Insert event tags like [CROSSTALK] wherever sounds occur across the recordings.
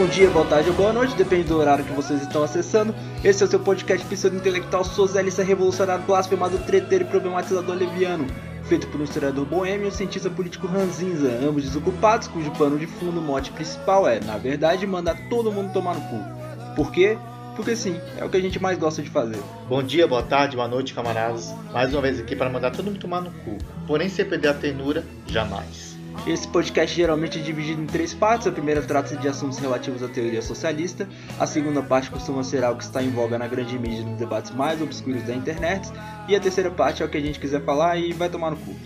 bom dia, boa tarde ou boa noite, depende do horário que vocês estão acessando. Esse é o seu podcast pseudo intelectual socialista revolucionário, blasfemado, treteiro e problematizador leviano. Feito por um historiador boêmio e um cientista político ranzinza, ambos desocupados, cujo pano de fundo, mote principal é, na verdade, mandar todo mundo tomar no cu. Por quê? Porque sim, é o que a gente mais gosta de fazer. Bom dia, boa tarde, boa noite, camaradas. Mais uma vez aqui para mandar todo mundo tomar no cu. Porém, sem perder a ternura, jamais. Esse podcast geralmente é dividido em três partes. A primeira trata-se de assuntos relativos à teoria socialista. A segunda parte costuma ser algo que está em voga na grande mídia nos debates mais obscuros da internet. E a terceira parte é o que a gente quiser falar e vai tomar no cu.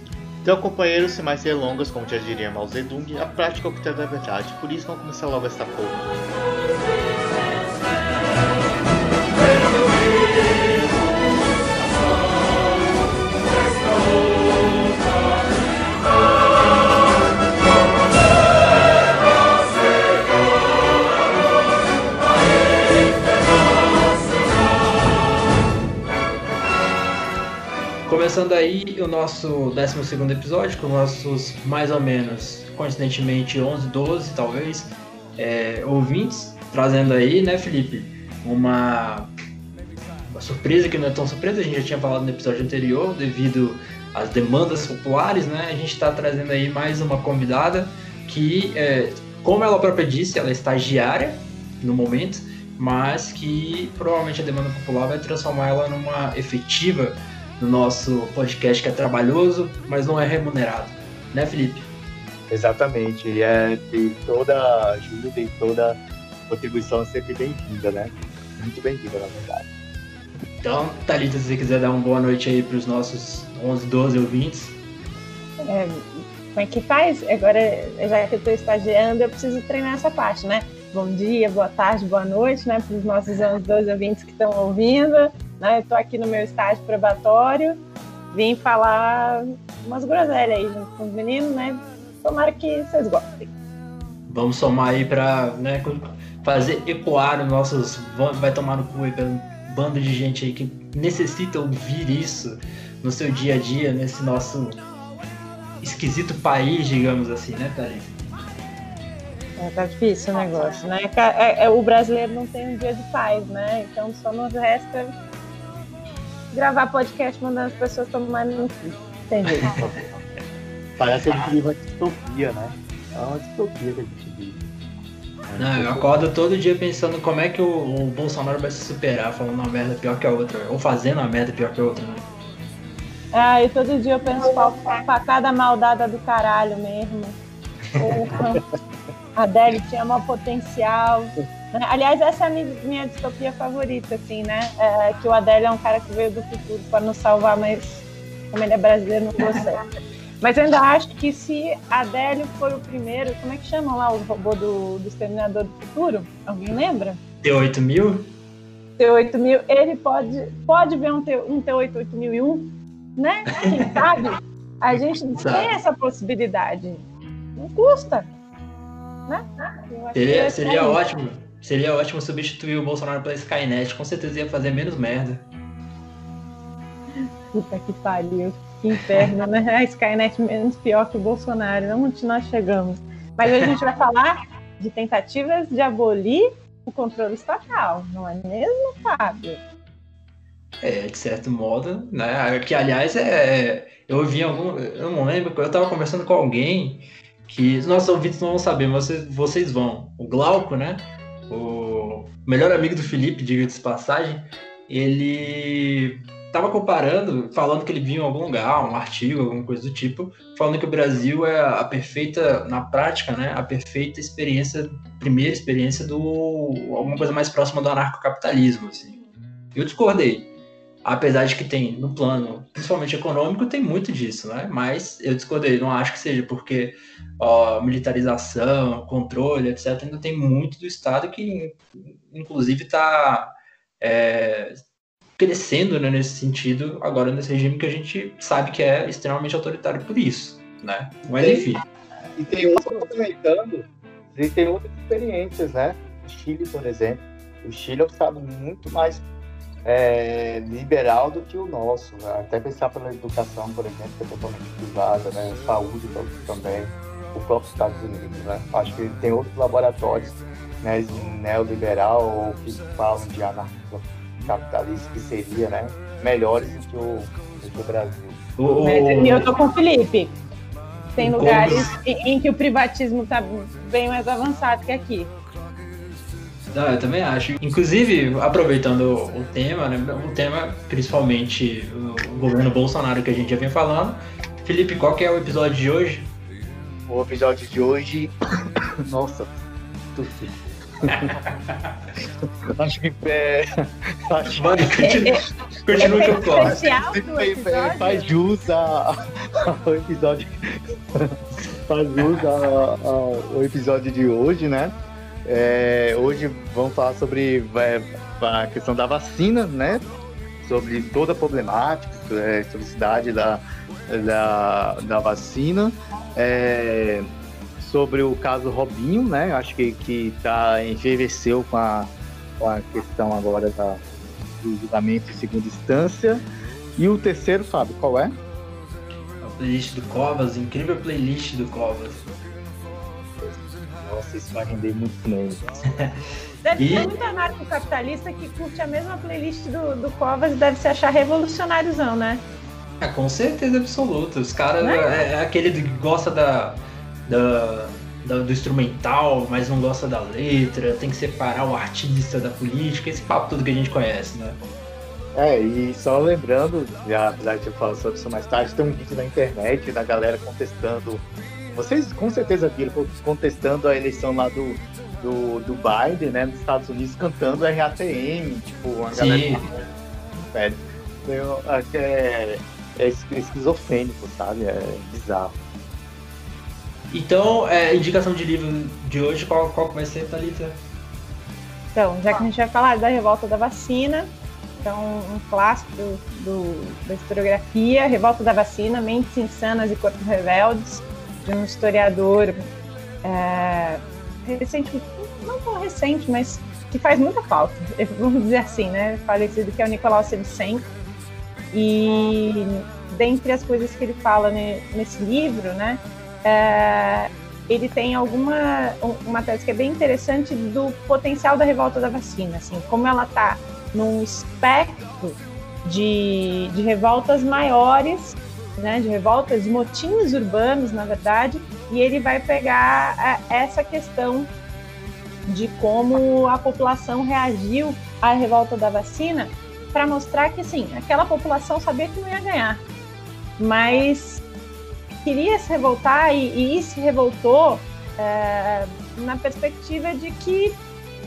Então, companheiros, sem mais delongas, como já diria Mao Zedong, a prática é o que tem da verdade. Por isso, vamos começar logo esta porra. Começando aí o nosso 12 episódio, com nossos mais ou menos, coincidentemente, 11, 12 talvez, é, ouvintes, trazendo aí, né, Felipe, uma, uma surpresa que não é tão surpresa, a gente já tinha falado no episódio anterior, devido às demandas populares, né, a gente está trazendo aí mais uma convidada que, é, como ela própria disse, ela é estagiária no momento, mas que provavelmente a demanda popular vai transformar ela numa efetiva no nosso podcast que é trabalhoso, mas não é remunerado. Né, Felipe? Exatamente. E é de toda ajuda e toda contribuição sempre bem-vinda, né? Muito bem-vinda, na verdade. Então, Thalita, se você quiser dar uma boa noite aí para os nossos 11, 12 ouvintes. É, como é que faz? Agora, já que eu estou estagiando, eu preciso treinar essa parte, né? Bom dia, boa tarde, boa noite, né? Para os nossos 11, 12 ouvintes que estão ouvindo. Né? Eu estou aqui no meu estágio probatório, vim falar umas groselhas aí junto com os meninos, né? Tomara que vocês gostem. Vamos somar aí para né, fazer ecoar os nossos. Vai tomar no cu aí pelo bando de gente aí que necessita ouvir isso no seu dia a dia, nesse nosso esquisito país, digamos assim, né, Thalita? É, tá difícil o negócio, né? É, é, o brasileiro não tem um dia de paz, né? Então só nos resta gravar podcast mandando as pessoas tomarem no cu. Tem jeito. [LAUGHS] Parece que a gente vive uma distopia, né? É uma distopia que a gente vive. Não, eu acordo todo dia pensando como é que o, o, Bolsonaro vai se superar falando uma merda pior que a outra, ou fazendo uma merda pior que a outra, né? Ah, e todo dia eu penso pra cada maldada do caralho mesmo. [LAUGHS] [LAUGHS] a Adele tinha maior potencial. Né? Aliás, essa é a minha distopia favorita, assim, né? É, que o Adélio é um cara que veio do futuro para nos salvar, mas como ele é brasileiro, não deu certo. Mas eu ainda acho que se Adélio foi o primeiro, como é que chamam lá o robô do, do Exterminador do Futuro? Alguém lembra? T8000? T8000, ele pode, pode ver um, T, um T88001, né? Quem sabe? A gente tem essa possibilidade. Não custa. Né? Seria, seria ótimo Seria ótimo substituir o Bolsonaro pela Skynet, com certeza ia fazer menos merda. Puta que pariu, que inferno, né? A Skynet menos pior que o Bolsonaro, onde nós chegamos. Mas hoje a gente vai falar de tentativas de abolir o controle estatal, não é mesmo, Fábio? É, de certo modo, né? Que aliás é. Eu ouvi algum. Eu não lembro, eu estava conversando com alguém que os nossos ouvintes não vão saber, mas vocês, vocês vão. O Glauco, né? o melhor amigo do Felipe, diga de passagem, ele estava comparando, falando que ele viu em algum lugar, um artigo, alguma coisa do tipo, falando que o Brasil é a perfeita, na prática, né, a perfeita experiência, primeira experiência do alguma coisa mais próxima do anarcocapitalismo, assim. Eu discordei apesar de que tem no plano, principalmente econômico, tem muito disso, né? Mas eu discordei, não acho que seja porque ó, militarização, controle, etc., ainda tem muito do Estado que, inclusive, está é, crescendo né, nesse sentido agora nesse regime que a gente sabe que é extremamente autoritário por isso, né? Mas enfim. E tem outro complementando, existem outras experiências, né? O Chile, por exemplo. O Chile é um estado muito mais é, liberal do que o nosso. Né? Até pensar pela educação, por exemplo, que é totalmente privada, né? saúde também, o próprio Estados Unidos. Né? Acho que tem outros laboratórios né, neoliberal ou que falam de anarcocapitalista, que seria né, melhores do que o, do que o Brasil. O, eu tô com o Felipe. Tem lugares em, em que o privatismo está bem mais avançado que aqui. Não, eu também acho. Inclusive, aproveitando o tema, né, o tema, principalmente o governo Bolsonaro que a gente já vem falando. Felipe, qual que é o episódio de hoje? O episódio de hoje. [COUGHS] Nossa, tossi. [LAUGHS] acho que é. Acho... Mano, continua, continua que eu posso. Faz jus ao episódio. Faz jus [LAUGHS] ao episódio de hoje, né? É, hoje vamos falar sobre é, a questão da vacina, né? Sobre toda a problemática, é, historicidade da, da, da vacina. É, sobre o caso Robinho, né? Acho que, que tá, envelheceu com a, com a questão agora da, do julgamento em segunda instância. E o terceiro, Fábio, qual é? A playlist do Covas, incrível playlist do Covas. Nossa, isso vai render muito bem. [LAUGHS] Deve e... ter muito anarcocapitalista que curte a mesma playlist do, do Covas e deve se achar revolucionáriozão, né? É, com certeza absoluta. Os caras é? é, é, aquele que gosta da, da, da, do instrumental, mas não gosta da letra, tem que separar o artista da política, esse papo tudo que a gente conhece, né? É, e só lembrando, já apesar de eu falar sobre isso mais tarde, tem um vídeo na internet da galera contestando vocês com certeza viram contestando a eleição lá do, do, do Biden, né, nos Estados Unidos, cantando RATM, tipo, uma Sim. galera. Velho, é, é, é esquizofrênico, sabe? É bizarro. Então, é, indicação de livro de hoje, qual, qual vai ser, Thalita? Então, já que a gente vai falar da revolta da vacina, então um clássico do, do, da historiografia, Revolta da Vacina, Mentes Insanas e Corpos Rebeldes, de um historiador é, recente, não tão recente, mas que faz muita falta, vamos dizer assim, né? Falecido, que é o Nicolau Sevicenko. E dentre as coisas que ele fala nesse livro, né? É, ele tem alguma uma tese que é bem interessante do potencial da revolta da vacina, assim, como ela está num espectro de, de revoltas maiores né, de revoltas, de motins urbanos, na verdade, e ele vai pegar é, essa questão de como a população reagiu à revolta da vacina para mostrar que, assim, aquela população sabia que não ia ganhar, mas queria se revoltar e, e se revoltou é, na perspectiva de que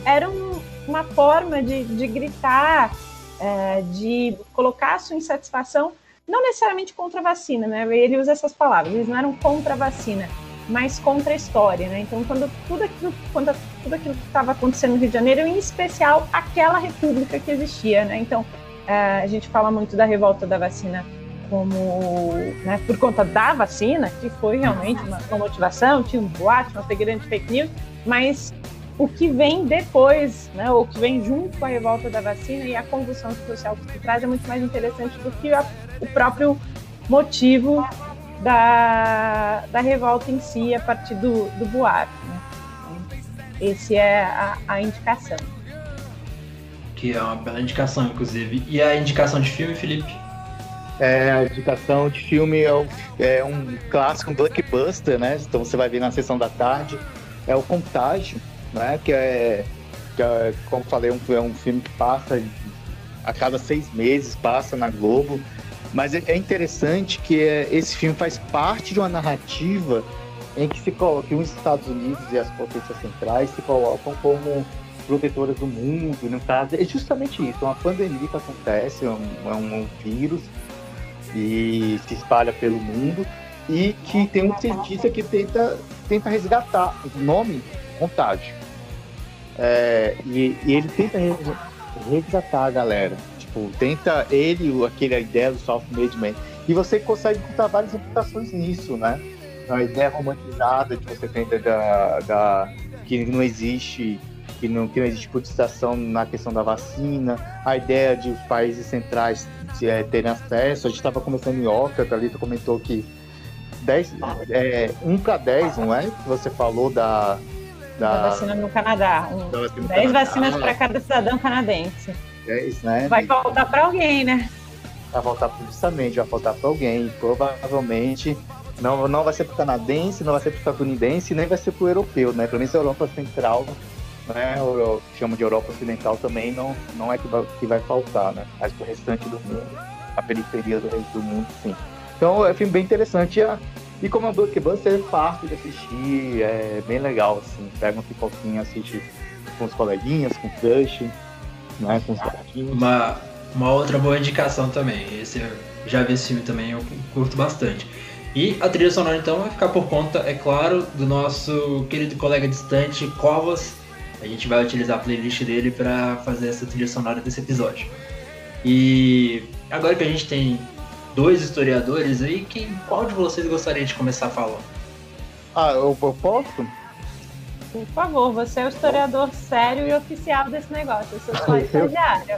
era um, uma forma de, de gritar, é, de colocar a sua insatisfação não necessariamente contra a vacina, né? Ele usa essas palavras, eles não eram contra a vacina, mas contra a história, né? Então, quando tudo aquilo, quando tudo aquilo que estava acontecendo no Rio de Janeiro, em especial aquela república que existia, né? Então, eh, a gente fala muito da revolta da vacina como, né, por conta da vacina, que foi realmente uma, uma motivação, tinha um boato, uma fake news, mas o que vem depois, né, ou o que vem junto com a revolta da vacina e a convulsão social que se traz é muito mais interessante do que a o próprio motivo da, da revolta em si a partir do, do Buarque. Né? Então, esse é a, a indicação. Que é uma bela indicação, inclusive. E a indicação de filme, Felipe? É, a indicação de filme é, o, é um clássico, um blockbuster, né? Então você vai ver na sessão da tarde. É o Contágio, né? Que é, que é como falei, um, é um filme que passa a cada seis meses, passa na Globo. Mas é, é interessante que é, esse filme faz parte de uma narrativa em que se coloca que os Estados Unidos e as potências centrais se colocam como protetoras do mundo, no caso, é justamente isso, uma pandemia que acontece, é um, é um vírus e se espalha pelo mundo e que tem um cientista que tenta, tenta resgatar o nome contágio. É, e, e, ele tenta resgatar a galera. Tipo, tenta ele, aquele ideia do self-made man. E você consegue encontrar várias implicações nisso, né? A ideia romantizada que você tem da, da que não existe que não, que não existe politização na questão da vacina, a ideia de os países centrais de, é, terem acesso. A gente estava começando em Oca, a Thalita comentou que 10, é, 1 para 10, não é? Que você falou da, Da, da vacina no Canadá. Um, vacina 10 Canadá. vacinas para cada cidadão canadense. É isso, né? Vai voltar para alguém, né? Vai voltar justamente, vai voltar para alguém. Provavelmente não, não vai ser para o canadense, não vai ser para o estadunidense, nem vai ser para o europeu, né? Pelo menos a Europa Central, né? O que chama de Europa Ocidental também não, não é que vai, que vai faltar, né? Mas para o restante do mundo, a periferia do resto do mundo, sim. Então é bem interessante. E como é blockbuster, é fácil de assistir, é bem legal, assim. Pega um pipoquinho, assiste com os coleguinhas, com o crush, né? Com os gatinhos. Uma, uma outra boa indicação também. Esse já vi esse filme também, eu curto bastante. E a trilha sonora então vai ficar por conta, é claro, do nosso querido colega distante, Covas. A gente vai utilizar a playlist dele para fazer essa trilha sonora desse episódio. E agora que a gente tem dois historiadores aí, quem, qual de vocês gostaria de começar falando? Ah, eu, eu posso? Por favor, você é o historiador sério e oficial desse negócio. Eu sou só [LAUGHS] estagiário.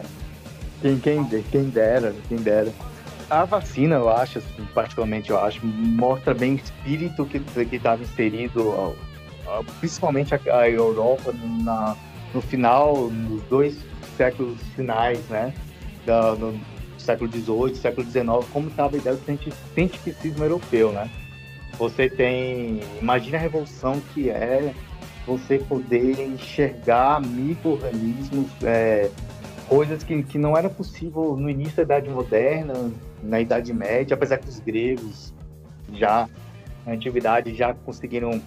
Quem, quem, quem dera, quem dera a vacina, eu acho, assim, particularmente, eu acho, mostra bem o espírito que estava inserido, principalmente a, a Europa na, no final, nos dois séculos finais, né? Da, no século XVIII, século XIX, como estava a ideia do cientificismo europeu, né? Você tem, imagina a revolução que é você poder enxergar micro-organismos, é, coisas que, que não era possível no início da Idade Moderna, na Idade Média, apesar que os gregos já na antiguidade já conseguiram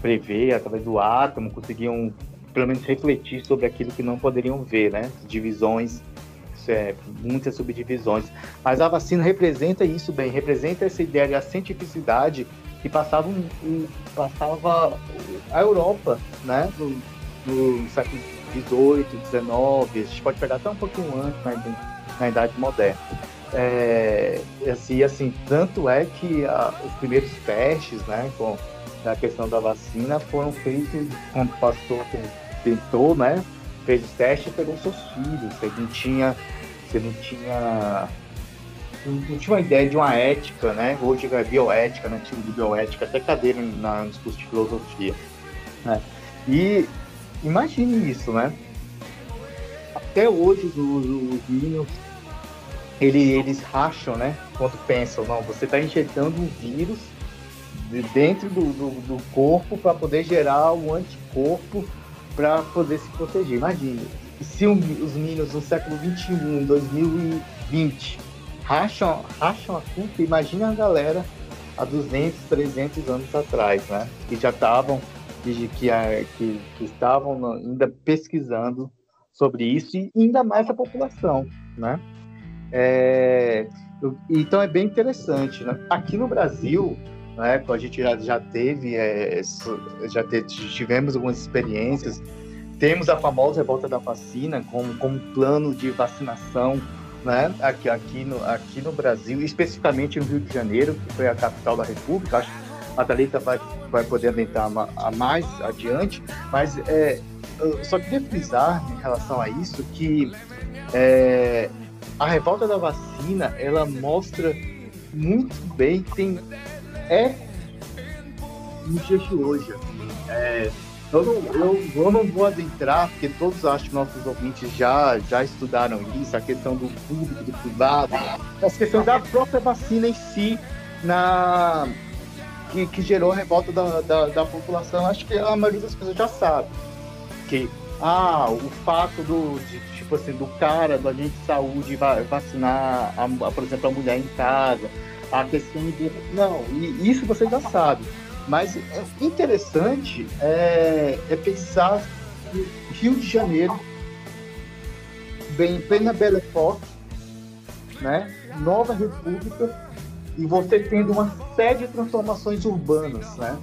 prever através do átomo, conseguiam pelo menos refletir sobre aquilo que não poderiam ver, né? Divisões, é, muitas subdivisões. Mas a vacina representa isso bem, representa essa ideia da cientificidade que passava, um, passava a Europa, né? No, no século XVIII, XIX, a gente pode pegar até um pouquinho antes, né? na Idade Moderna. É, assim, assim, tanto é que a, os primeiros testes, né, com a questão da vacina foram feitos quando o pastor tentou, né, fez os testes e pegou seus filhos. Você não tinha, você não tinha, não tinha uma ideia de uma ética, né? Hoje é bioética, né? Tipo de bioética, até cadeira na, nos cursos de filosofia, né? E imagine isso, né? Até hoje os, os meninos ele, eles racham, né? Quando pensam, não, você está injetando um vírus de dentro do, do, do corpo para poder gerar um anticorpo para poder se proteger. Imagine, se os meninos no século 21, 2020, racham, racham a culpa, imagina a galera há 200, 300 anos atrás, né? Que já estavam que, que, que estavam ainda pesquisando sobre isso e ainda mais a população, né? É, então é bem interessante. Né? Aqui no Brasil, né, a gente já, já teve, é, já te, tivemos algumas experiências. Temos a famosa revolta da vacina como, como plano de vacinação né, aqui, aqui, no, aqui no Brasil, especificamente no Rio de Janeiro, que foi a capital da República. Acho que a Thalita vai, vai poder adentrar a mais adiante, mas é, eu só queria frisar em relação a isso que é, a revolta da vacina ela mostra muito bem tem é no dia de hoje assim, é, eu, não, eu, eu não vou adentrar porque todos acho que nossos ouvintes já já estudaram isso a questão do público do privado a questão da própria vacina em si na que, que gerou a revolta da, da, da população acho que a maioria das pessoas já sabe que ah, o fato do, de, tipo assim, do cara, do agente de saúde vacinar, a, por exemplo, a mulher em casa, a questão de. Não, e isso você já sabe. Mas é interessante é, é pensar no Rio de Janeiro, bem, plena Belle Époque, né? Nova República, e você tendo uma série de transformações urbanas, né?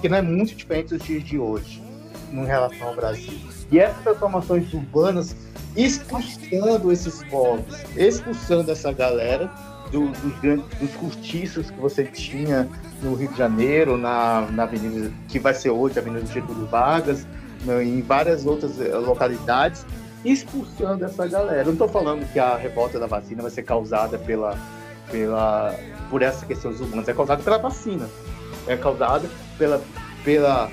Que não é muito diferente dos dias de hoje em relação ao Brasil. E essas transformações urbanas expulsando esses povos, expulsando essa galera do, dos, grandes, dos cortiços que você tinha no Rio de Janeiro, na, na avenida que vai ser hoje a Avenida Getúlio Vargas, no, em várias outras eh, localidades, expulsando essa galera. Não estou falando que a revolta da vacina vai ser causada pela, pela, por essa questão urbanas, é causada pela vacina, é causada pela, pela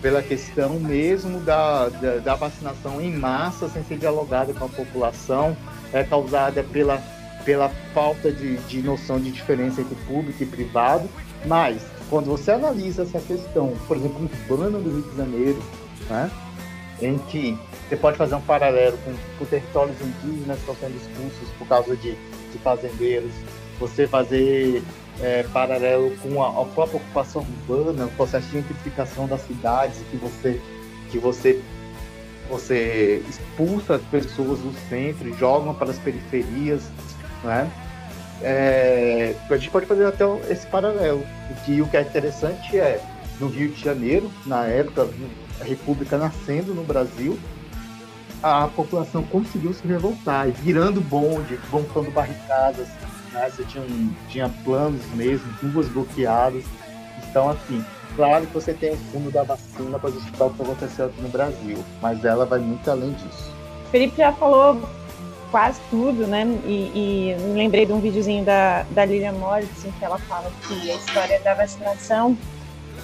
pela questão mesmo da, da, da, vacinação em massa, sem ser dialogada com a população, é causada pela, pela falta de, de noção de diferença entre público e privado. Mas, quando você analisa essa questão, por exemplo, urbana do Rio de Janeiro, né, em que você pode fazer um paralelo com, com territórios indígenas que estão sendo expulsos por causa de, de fazendeiros, você fazer é, paralelo com a, a, própria ocupação urbana, o processo de gentrificação das cidades, que você, que você, você expulsa as pessoas do centro jogam para as periferias, né? É, a gente pode fazer até esse paralelo. Que o que é interessante é, no Rio de Janeiro, na época, a República nascendo no Brasil, a população conseguiu se revoltar, virando bonde, montando barricadas, né? Você tinha, tinha planos mesmo, ruas bloqueadas. Então, assim, claro que você tem o fundo da vacina para justificar o que aconteceu aqui no Brasil, mas ela vai muito além disso. Felipe já falou quase tudo, né? E, e me lembrei de um videozinho da, da Lilian em que ela fala que a história da vacinação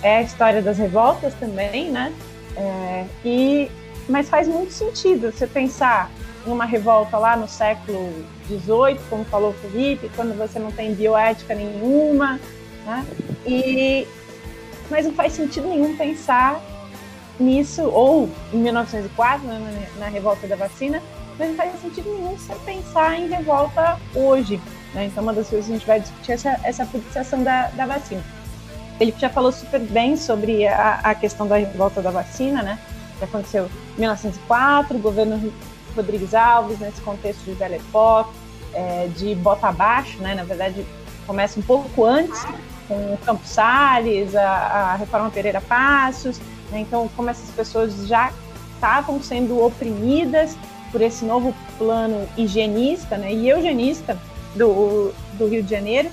é a história das revoltas também, né? É, e, mas faz muito sentido você pensar uma revolta lá no século XVIII, como falou o Felipe, quando você não tem bioética nenhuma, né? E, mas não faz sentido nenhum pensar nisso, ou em 1904, né, na revolta da vacina, mas não faz sentido nenhum você pensar em revolta hoje. Né? Então, uma das coisas que a gente vai discutir é essa, essa da, da vacina. Felipe já falou super bem sobre a, a questão da revolta da vacina, né? Que aconteceu em 1904, o governo Rodrigues Alves, nesse contexto de velha época, é, de bota abaixo, né? Na verdade, começa um pouco antes, com o Campos Salles, a, a Reforma Pereira Passos, né? Então, como essas pessoas já estavam sendo oprimidas por esse novo plano higienista né, e eugenista do, do Rio de Janeiro,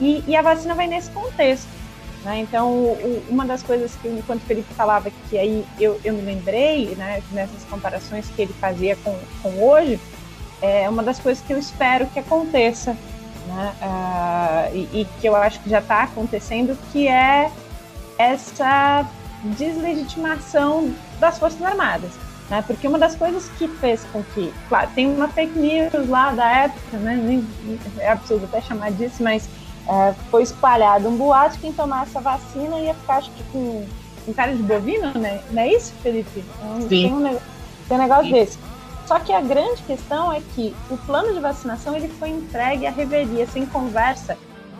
e, e a vacina vai nesse contexto. Né? Então, o, uma das coisas que, enquanto o Felipe falava, que aí eu, eu me lembrei, né, nessas comparações que ele fazia com, com hoje, é uma das coisas que eu espero que aconteça, né, uh, e, e, que eu acho que já está acontecendo, que é essa deslegitimação das Forças Armadas. Né, porque uma das coisas que fez com que, claro, tem uma fake news lá da época, né, é absurdo até chamar disso, mas é, foi espalhado um boato que quem tomasse a vacina ia ficar, acho que com, com cara de bovino, né? Não é isso, Felipe? Sim. Tem um, tem um negócio Sim. desse. Só que a grande questão é que o plano de vacinação ele foi entregue à reveria, sem conversa,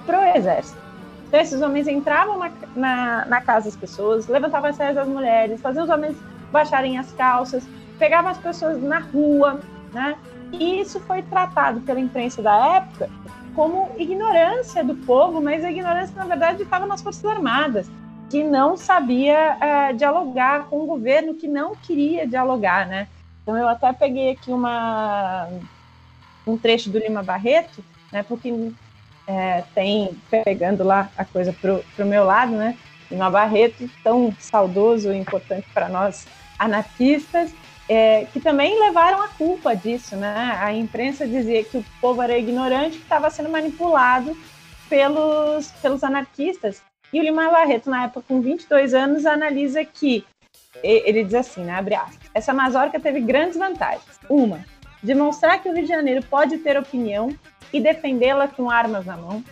para o exército. Então, esses homens entravam na, na, na, casa das pessoas, levantavam as saias das mulheres, faziam os homens baixarem as calças, pegavam as pessoas na rua, né? E isso foi tratado pela imprensa da época como ignorância do povo, mas a ignorância, na verdade, estava nas Forças Armadas, que não sabia uh, dialogar com o governo, que não queria dialogar, né? Então, eu até peguei aqui uma, um trecho do Lima Barreto, né? Porque é, tem, pegando lá a coisa para o meu lado, né? Lima Barreto, tão saudoso e importante para nós anarquistas, é, que também levaram a culpa disso, né? A imprensa dizia que o povo era ignorante, que estava sendo manipulado pelos, pelos anarquistas. E o Lima Barreto, na época, com 22 anos, analisa que, ele diz assim, né, abre aspas, essa mazorca teve grandes vantagens. Uma, demonstrar que o Rio de Janeiro pode ter opinião e defendê-la com armas na mão.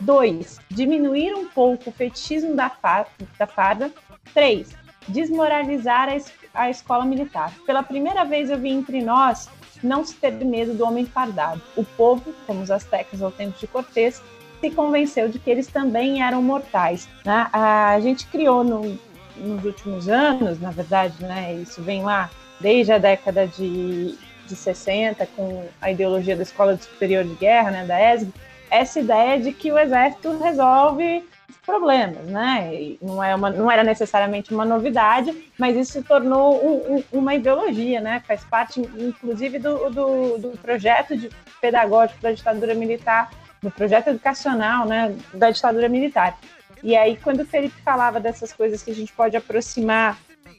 Dois, diminuir um pouco o fetichismo da, farda. Da farda. Três, desmoralizar a, a escola militar. Pela primeira vez eu vi entre nós não se ter medo do homem fardado. O povo, como os astecas ao tempo de Cortés, se convenceu de que eles também eram mortais. Né? A gente criou no, nos últimos anos, na verdade, né, isso vem lá desde a década de, de 60, com a ideologia da Escola Superior de Guerra, né, da ESG, essa ideia de que o exército resolve problemas, né? E não, é uma, não era necessariamente uma novidade, mas isso se tornou um, um, uma ideologia, né? Faz parte, inclusive, do, do, do, projeto de pedagógico da ditadura militar, do projeto educacional, né? Da ditadura militar. E aí, quando o Felipe falava dessas coisas que a gente pode aproximar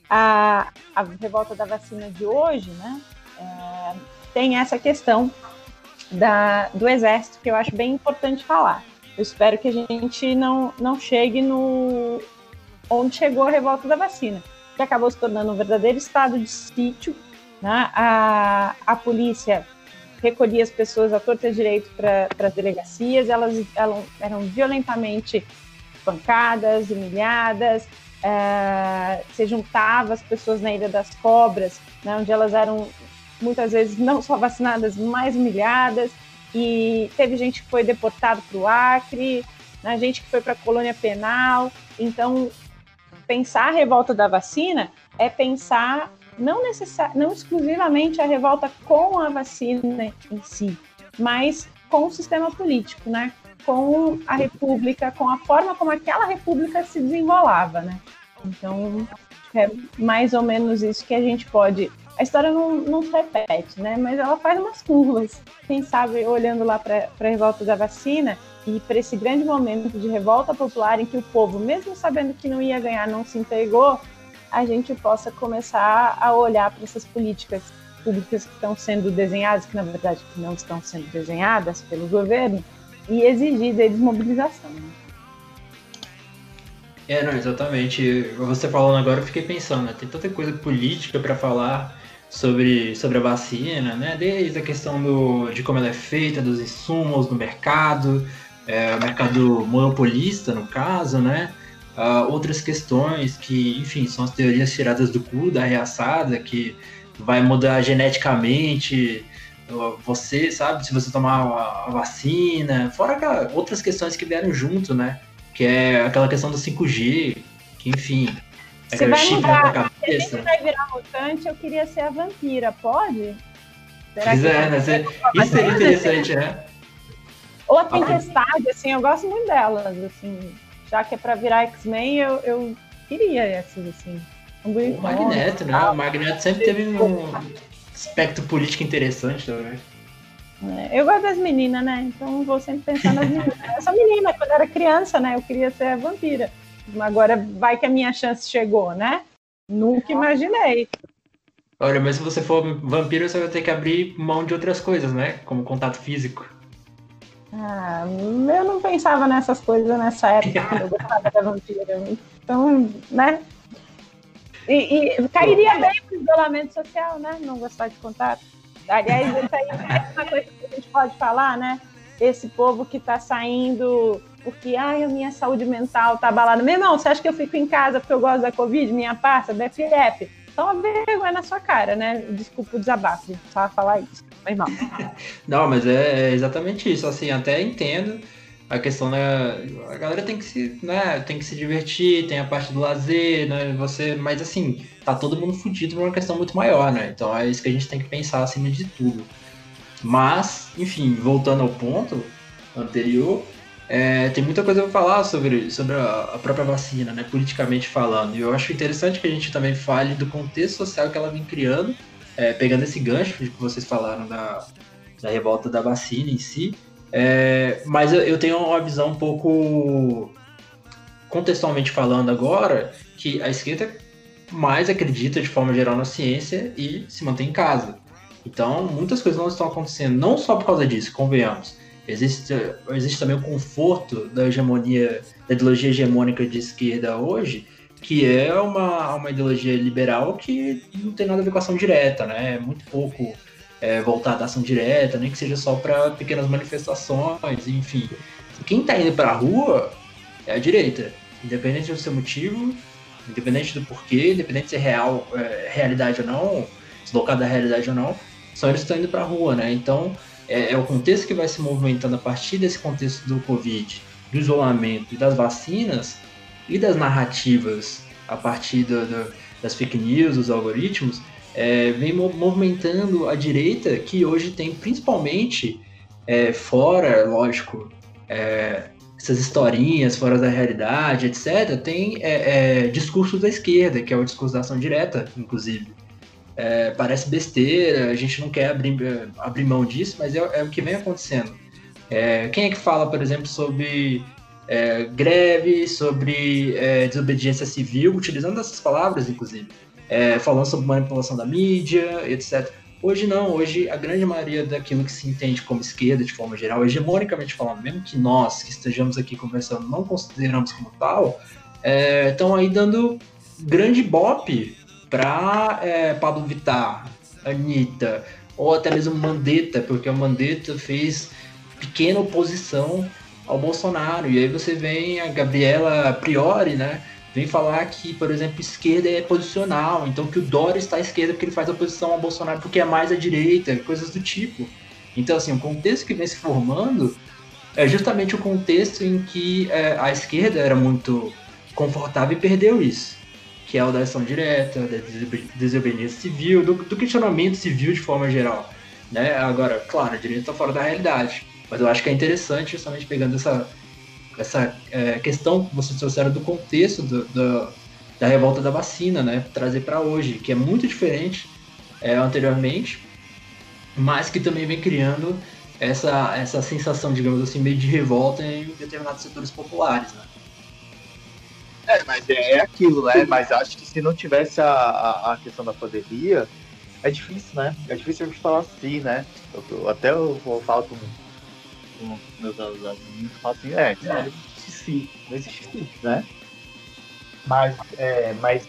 a, a revolta da vacina de hoje, né? É, tem essa questão da, do exército que eu acho bem importante falar. Eu espero que a gente não, não chegue no onde chegou a revolta da vacina. que acabou se tornando um verdadeiro estado de sítio. Né? A, a polícia recolhia as pessoas à torta direito para as delegacias, elas, elas eram violentamente pancadas, humilhadas, é, se juntava as pessoas na Ilha das Cobras, né, onde elas eram muitas vezes não só vacinadas, mais humilhadas, e teve gente que foi deportado para o Acre, né, gente que foi para a colônia penal. Então, pensar a revolta da vacina é pensar não, necessar, não exclusivamente a revolta com a vacina em si, mas com o sistema político, né? com a república, com a forma como aquela república se desenrolava. Né? Então, é mais ou menos isso que a gente pode. A história não, não se repete, né? mas ela faz umas curvas. Quem sabe, olhando lá para a revolta da vacina, e para esse grande momento de revolta popular em que o povo, mesmo sabendo que não ia ganhar, não se entregou, a gente possa começar a olhar para essas políticas públicas que estão sendo desenhadas, que na verdade não estão sendo desenhadas pelo governo, e exigir deles mobilização. Né? É, não, exatamente. Você falando agora, eu fiquei pensando, né? tem tanta coisa política para falar sobre, sobre a vacina, né? Desde a questão do, de como ela é feita, dos insumos no mercado, é, o mercado monopolista, no caso, né? Uh, outras questões que, enfim, são as teorias tiradas do cu da reaçada, que vai mudar geneticamente você, sabe, se você tomar a, vacina, fora aquela, outras questões que vieram junto, né? Que é aquela questão do 5G, que, enfim, você vai mudar, se vai virar mutante, eu queria ser a vampira, pode? Será pois é, né? Isso seria interessante, né? Ou a Tempestade, assim, eu gosto muito delas, assim. Já que é pra virar X-Men, eu, eu queria essas, assim. Um o Magneto, né? O Magneto sempre teve um aspecto político interessante também. É, eu gosto das meninas, né? Então vou sempre pensar nas meninas. Eu sou menina, quando era criança, né? Eu queria ser a vampira. Agora vai que a minha chance chegou, né? Nunca imaginei. Olha, mas se você for vampiro, você vai ter que abrir mão de outras coisas, né? Como contato físico. Ah, eu não pensava nessas coisas nessa época quando [LAUGHS] eu gostava da vampira. Então, né? E, e cairia bem pro isolamento social, né? Não gostar de contato. Aliás, isso aí é uma coisa que a gente pode falar, né? Esse povo que tá saindo porque ai, a minha saúde mental tá abalada. Meu irmão, você acha que eu fico em casa porque eu gosto da Covid, minha pasta, BFF? Então vergonha na sua cara, né? Desculpa o desabafo, só falar isso. Mas não. [LAUGHS] não, mas é exatamente isso. Assim, até entendo a questão da. A galera tem que se, né, tem que se divertir, tem a parte do lazer, né? Você, mas assim, tá todo mundo fudido por uma questão muito maior, né? Então é isso que a gente tem que pensar acima de tudo. Mas, enfim, voltando ao ponto anterior, é, tem muita coisa para falar sobre, sobre a, própria vacina, né, politicamente falando. E eu acho interessante que a gente também fale do contexto social que ela vem criando, é, pegando esse gancho que vocês falaram da, da revolta da vacina em si. É, mas eu, eu tenho uma visão um pouco contextualmente falando agora, que a esquerda mais acredita de forma geral na ciência e se mantém em casa. Então, muitas coisas não estão acontecendo, não só por causa disso, convenhamos Existe, existe também o conforto da hegemonia, da ideologia hegemônica de esquerda hoje, que é uma, uma ideologia liberal que não tem nada a ver com ação direta, né? É muito pouco é, voltada à ação direta, nem que seja só para pequenas manifestações, enfim. Quem está indo para a rua é a direita, independente do seu motivo, independente do porquê, independente se é real, é, realidade ou não, deslocado da realidade ou não, só eles estão indo para a rua, né? Então é, é, o contexto que vai se movimentando a partir desse contexto do Covid, do isolamento e das vacinas e das narrativas a partir do, do, das fake news, dos algoritmos, é, vem movimentando a direita que hoje tem principalmente é, fora, lógico, é, essas historinhas fora da realidade, etc., tem é, é, discursos da esquerda, que é o discurso da ação direta, inclusive. É, parece besteira, a gente não quer abrir, abrir mão disso, mas é, é o que vem acontecendo. É, quem é que fala, por exemplo, sobre é, greve, sobre é, desobediência civil, utilizando essas palavras, inclusive, é, falando sobre manipulação da mídia, etc. Hoje não, hoje a grande maioria daquilo que se entende como esquerda, de forma geral, hegemonicamente falando, mesmo que nós que estejamos aqui conversando não consideramos como tal, estão aí dando grande bop para é, Pablo Vittar, Anitta, ou até mesmo Mandetta, porque o Mandetta fez pequena oposição ao Bolsonaro. E aí você vem a Gabriela Priori, né? Vem falar que, por exemplo, esquerda é posicional, então que o Dória está à esquerda porque ele faz oposição ao Bolsonaro porque é mais à direita, coisas do tipo. Então, assim, o contexto que vem se formando é justamente o contexto em que é, a esquerda era muito confortável e perdeu isso, que é o da ação direta, da desobediência civil, do, do questionamento civil de forma geral. Né? Agora, claro, a direita está fora da realidade, mas eu acho que é interessante justamente pegando essa, essa é, questão que vocês trouxeram do contexto do, do, da revolta da vacina, né? trazer para hoje, que é muito diferente é, anteriormente, mas que também vem criando essa, essa sensação, digamos assim, meio de revolta em determinados setores populares, né? É, mas é, é aquilo, né? Mas acho que se não tivesse a, a, a, questão da pandemia, é difícil, né? É difícil a gente falar assim, né? Eu, eu, até eu, eu falo com, com meus eu falo assim, é, não existe sim, não existe sim, né? Mas, é, mas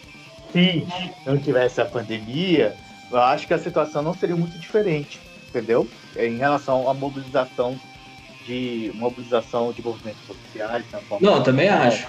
se não tivesse a pandemia, eu acho que a situação não seria muito diferente, entendeu? Em relação à mobilização de mobilização de movimentos sociais. Né? Não, também acho.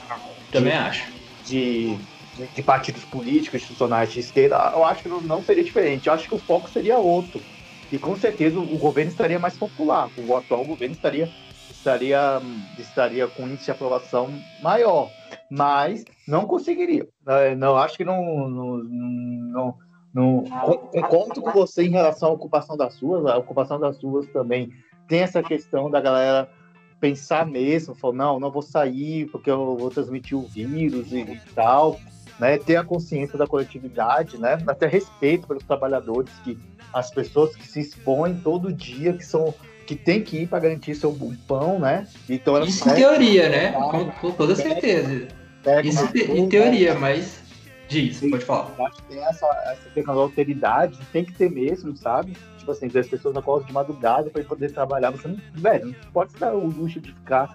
Também de, acho. De, de, de, partidos políticos, institucionais de esquerda, eu acho que não, seria diferente. Eu acho que o foco seria outro. E com certeza o governo estaria mais popular. O atual governo estaria, estaria, estaria com índice de aprovação maior. Mas não conseguiria. Não, acho que não, não, não no, concordo com você em relação à ocupação das ruas. A ocupação das ruas também tem essa questão da galera pensar mesmo, falar, não, não vou sair porque eu vou transmitir o vírus e, e tal, né? Ter a consciência da coletividade, né? Até respeito pelos trabalhadores, que as pessoas que se expõem todo dia, que são que tem que ir para garantir seu pão, né? Então Isso em teoria, né? Com, com toda certeza. Isso em teoria, mas Diz, pode falar. Eu acho que tem essa, essa questão da alteridade, tem que ter mesmo, sabe? Tipo assim, as pessoas acordam de madrugada para poder trabalhar. Você não, velho, não pode se dar o luxo de ficar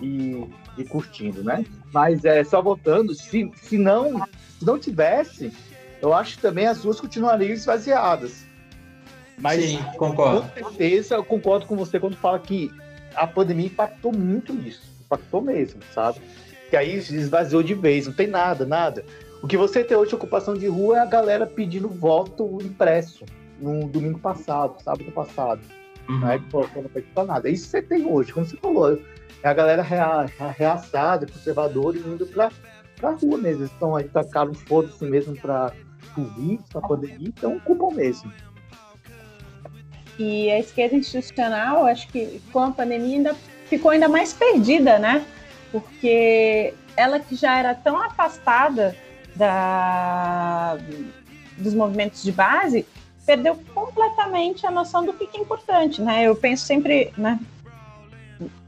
e, e curtindo, né? Mas é, só voltando, se, se, não, se não tivesse, eu acho que também as ruas continuariam esvaziadas. Mas, Sim, concordo. Com certeza, eu concordo com você quando fala que a pandemia impactou muito nisso. Impactou mesmo, sabe? Que aí esvaziou de vez, não tem nada, nada. O que você tem hoje de ocupação de rua é a galera pedindo voto impresso no domingo passado, sábado passado. Uhum. Né, que não foi nada. Isso você tem hoje, como você falou. É a galera rea, reaçada, conservadora, indo pra, pra rua mesmo. Eles estão aí, tacaram foda-se mesmo pra Covid, pra pandemia, então ocupam mesmo. E a esquerda institucional, acho que com a pandemia ainda ficou ainda mais perdida, né? Porque ela que já era tão afastada da, dos movimentos de base, perdeu completamente a noção do que é importante, né? Eu penso sempre, né?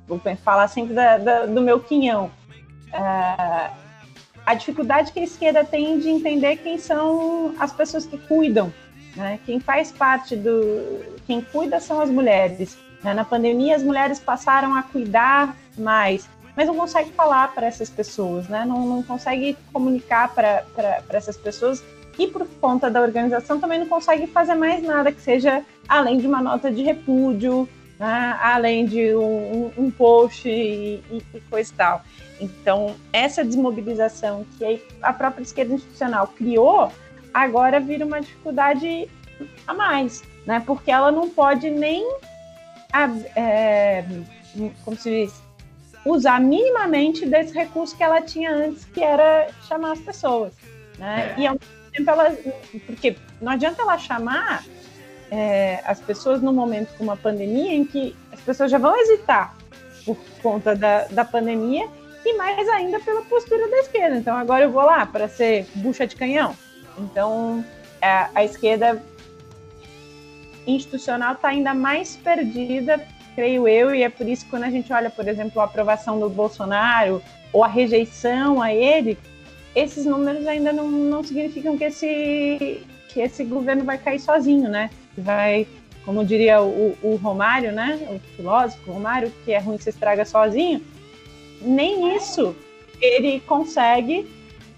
Vou falar sempre da, da, do meu quinhão. Uh, a dificuldade que a esquerda tem de entender quem são as pessoas que cuidam, né? Quem faz parte do... Quem cuida são as mulheres. Né? Na pandemia, as mulheres passaram a cuidar mais mas não consegue falar para essas pessoas, né? Não, não consegue comunicar para essas pessoas e por conta da organização também não consegue fazer mais nada que seja além de uma nota de repúdio, né? além de um, um post e, e, coisa e tal. Então, essa desmobilização que a própria esquerda institucional criou, agora vira uma dificuldade a mais, né? Porque ela não pode nem, é, como se diz, usar minimamente desse recurso que ela tinha antes, que era chamar as pessoas. Né? É. E ao mesmo tempo ela. Porque não adianta ela chamar é, as pessoas num momento com uma pandemia em que as pessoas já vão hesitar por conta da, da pandemia e mais ainda pela postura da esquerda. Então agora eu vou lá para ser bucha de canhão. Então a, a esquerda institucional está ainda mais perdida creio eu, e é por isso que quando a gente olha, por exemplo, a aprovação do Bolsonaro ou a rejeição a ele, esses números ainda não, não significam que esse, que esse governo vai cair sozinho, né? Vai, como diria o, o Romário, né? O filósofo Romário, que é ruim se estraga sozinho. Nem isso ele consegue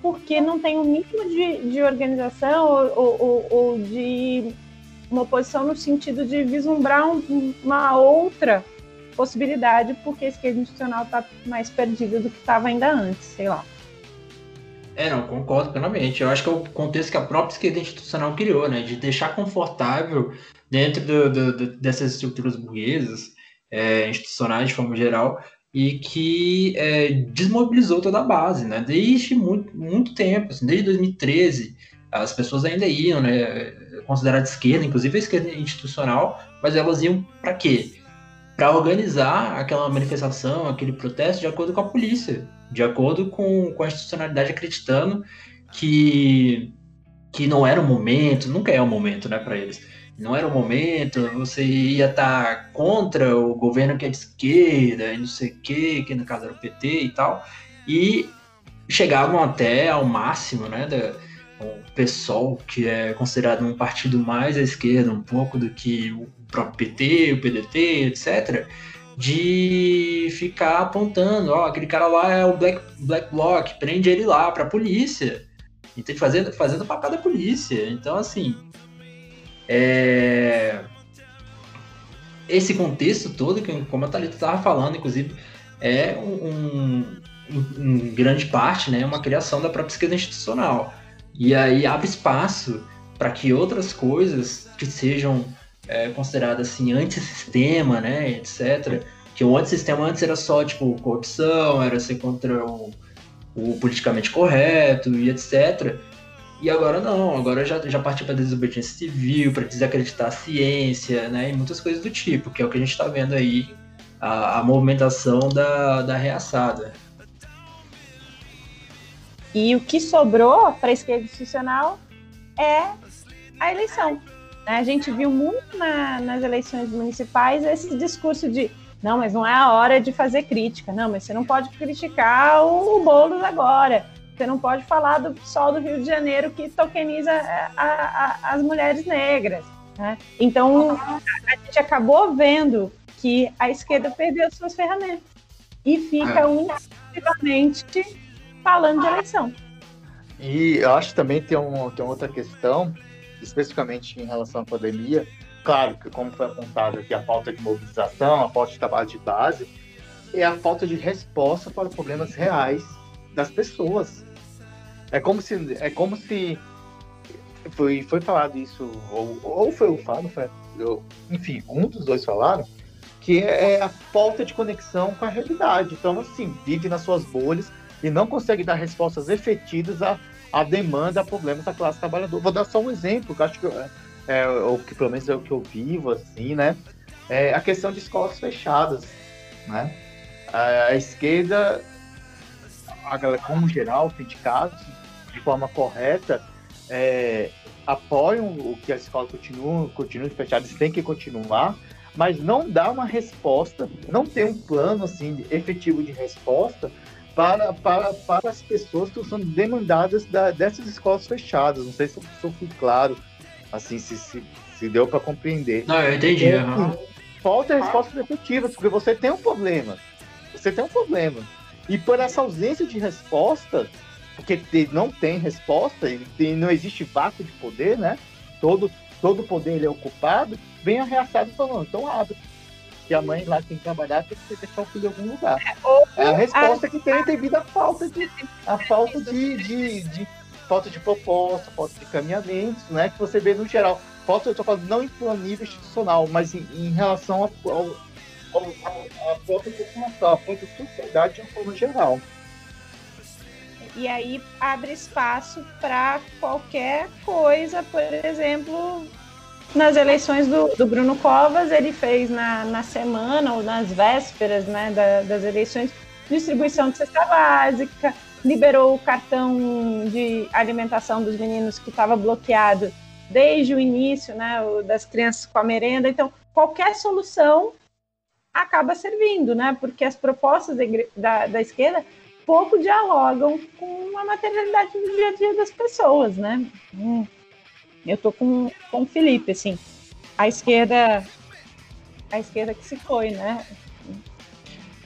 porque não tem o um mínimo de, de organização ou, ou, ou, de uma oposição no sentido de vislumbrar um, uma outra possibilidade, porque a esquerda institucional está mais perdida do que estava ainda antes, sei lá. É, não, concordo plenamente. Eu acho que é o contexto que a própria esquerda institucional criou, né? De deixar confortável dentro do, do, do, dessas estruturas burguesas, é, institucionais de forma geral, e que é, desmobilizou toda a base, né? Desde muito, muito tempo, assim, desde 2013, as pessoas ainda iam, né? Consideradas esquerda, inclusive a esquerda institucional, mas elas iam para quê? Para organizar aquela manifestação, aquele protesto de acordo com a polícia, de acordo com, com a institucionalidade acreditando que, que não era o momento, nunca é o momento, né, para eles. Não era o momento, você ia estar tá contra o governo que é de esquerda e não sei o quê, que no caso era o PT e tal, e chegavam até ao máximo, né, da, o PSOL, que é considerado um partido mais à esquerda um pouco do que o próprio PT, o PDT, etc., de ficar apontando, ó, aquele cara lá é o Black, Black Bloc, prende ele lá para a polícia. Então, fazendo, fazendo papel da polícia. Então, assim, é... esse contexto todo, que, como a Thalita estava falando, inclusive, é um, um, um, grande parte, né, uma criação da própria esquerda institucional. E aí abre espaço para que outras coisas que sejam é, considerada assim antissistema, né, etc. Que o antissistema antes era só tipo corrupção, era ser contra o, o politicamente correto e etc. E agora não, agora já, já partiu para desobediência civil, para desacreditar a ciência, né, e muitas coisas do tipo, que é o que a gente está vendo aí, a, a movimentação da, da reaçada. E o que sobrou para a esquerda institucional é a eleição. Né? A gente viu muito na, nas eleições municipais esse discurso de não, mas não é a hora de fazer crítica, não, mas você não pode criticar o, o Boulos agora, você não pode falar do pessoal do Rio de Janeiro que tokeniza a, a, a, as mulheres negras. Né? Então, a gente acabou vendo que a esquerda perdeu suas ferramentas e fica é. Falando de eleição. E eu acho também tem, um, tem outra questão especificamente em relação à pandemia, claro que, como foi apontado aqui, a falta de mobilização, a falta de trabalho de base, é a falta de resposta para problemas reais das pessoas. É como se, é como se foi, foi falado isso, ou, ou foi o Fábio, foi, eu, enfim, um dos dois falaram, que é a falta de conexão com a realidade. Então, assim, vive nas suas bolhas e não consegue dar respostas efetivas a, a demanda, a problemas da classe trabalhadora. Vou dar só um exemplo, que acho que é, é, o que pelo menos é o que eu vivo, assim, né? É a questão de escolas fechadas, né? A, a esquerda, a galera, como geral, sindicatos, de forma correta, é, apoiam o que as escolas continuam, continuam fechadas, tem que continuar, mas não dá uma resposta, não tem um plano assim efetivo de resposta para, para, para as pessoas que estão demandadas da, dessas escolas fechadas. Não sei se eu, fui claro, assim, se, se, se deu para compreender. Não, eu entendi. uhum. Falta respostas efetivas, porque você tem um problema. Você tem um problema. E por essa ausência de resposta, porque não tem resposta, e não existe vácuo de poder, né? Todo, todo poder ele é ocupado, vem a reaçada falando, então abre que a mãe lá tem que trabalhar tem que deixar o filho em algum lugar. É, é a resposta a... que tem devido à falta de a falta de, de, de, falta de proposta, falta de caminhamentos, né? Que você vê no geral. Falta, eu estou falando não em nível institucional, mas em, em relação à própria população, à própria sociedade de uma forma geral. E aí abre espaço para qualquer coisa, por exemplo, nas eleições do, do, Bruno Covas, ele fez na, na semana ou nas vésperas né, da, das eleições distribuição de cesta básica, liberou o cartão de alimentação dos meninos que estava bloqueado desde o início, né, das crianças com a merenda. Então, qualquer solução acaba servindo, né, porque as propostas de, da, da esquerda pouco dialogam com a materialidade do dia a dia das pessoas, né? Hum. Eu tô com, com o Felipe, assim. A esquerda. A esquerda que se foi, né?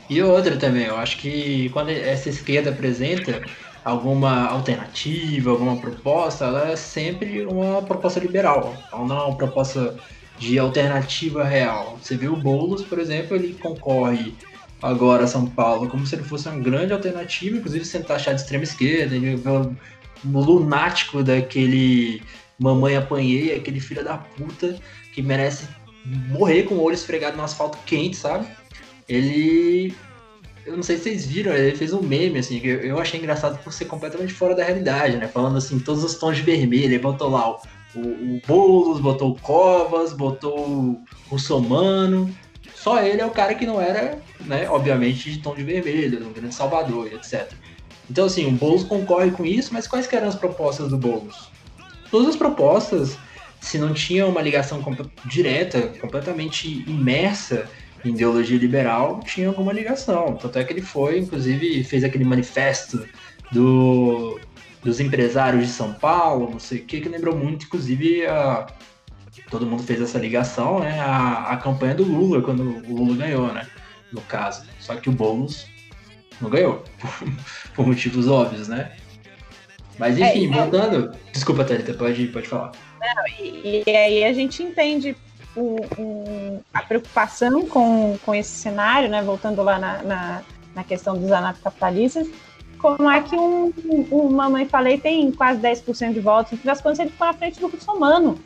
E outra também, eu acho que quando essa esquerda apresenta alguma alternativa, alguma proposta, ela é sempre uma proposta liberal. Ela não é uma proposta de alternativa real. Você vê o Boulos, por exemplo, ele concorre agora a São Paulo como se ele fosse uma grande alternativa, inclusive sendo taxado de extrema esquerda, ele é um lunático daquele mamãe apanhei, aquele filho da puta que merece morrer com o olho esfregado no asfalto quente, sabe? Ele eu não sei se vocês viram, ele fez um meme, assim, que eu achei engraçado por ser completamente fora da realidade, né? Falando assim, todos os tons de vermelho, ele botou lá o, o, o Boulos, botou o Covas, botou o Russomano. Só ele é o cara que não era, né, obviamente, de tom de vermelho, um grande salvador, etc. Então, assim, o Boulos concorre com isso, mas quais eram as propostas do Boulos? Todas as propostas, se não tinha uma ligação direta, completamente imersa em ideologia liberal, tinha alguma ligação. Tanto é que ele foi, inclusive, fez aquele manifesto do, dos empresários de São Paulo, não sei o que, que lembrou muito, inclusive, a, todo mundo fez essa ligação, né? A, a campanha do Lula, quando o Lula ganhou, né? No caso. Só que o Boulos não ganhou, [LAUGHS] por motivos óbvios, né? Mas é, enfim, é, voltando. Desculpa, Thalita, pode, pode falar. Não, e, e aí a gente entende o, o, a preocupação com, com esse cenário, né, voltando lá na, na, na questão dos anarcocapitalistas, como é que um, um Mamãe Falei tem quase 10% de votos, no fim das contas ele ficou na frente do russomano.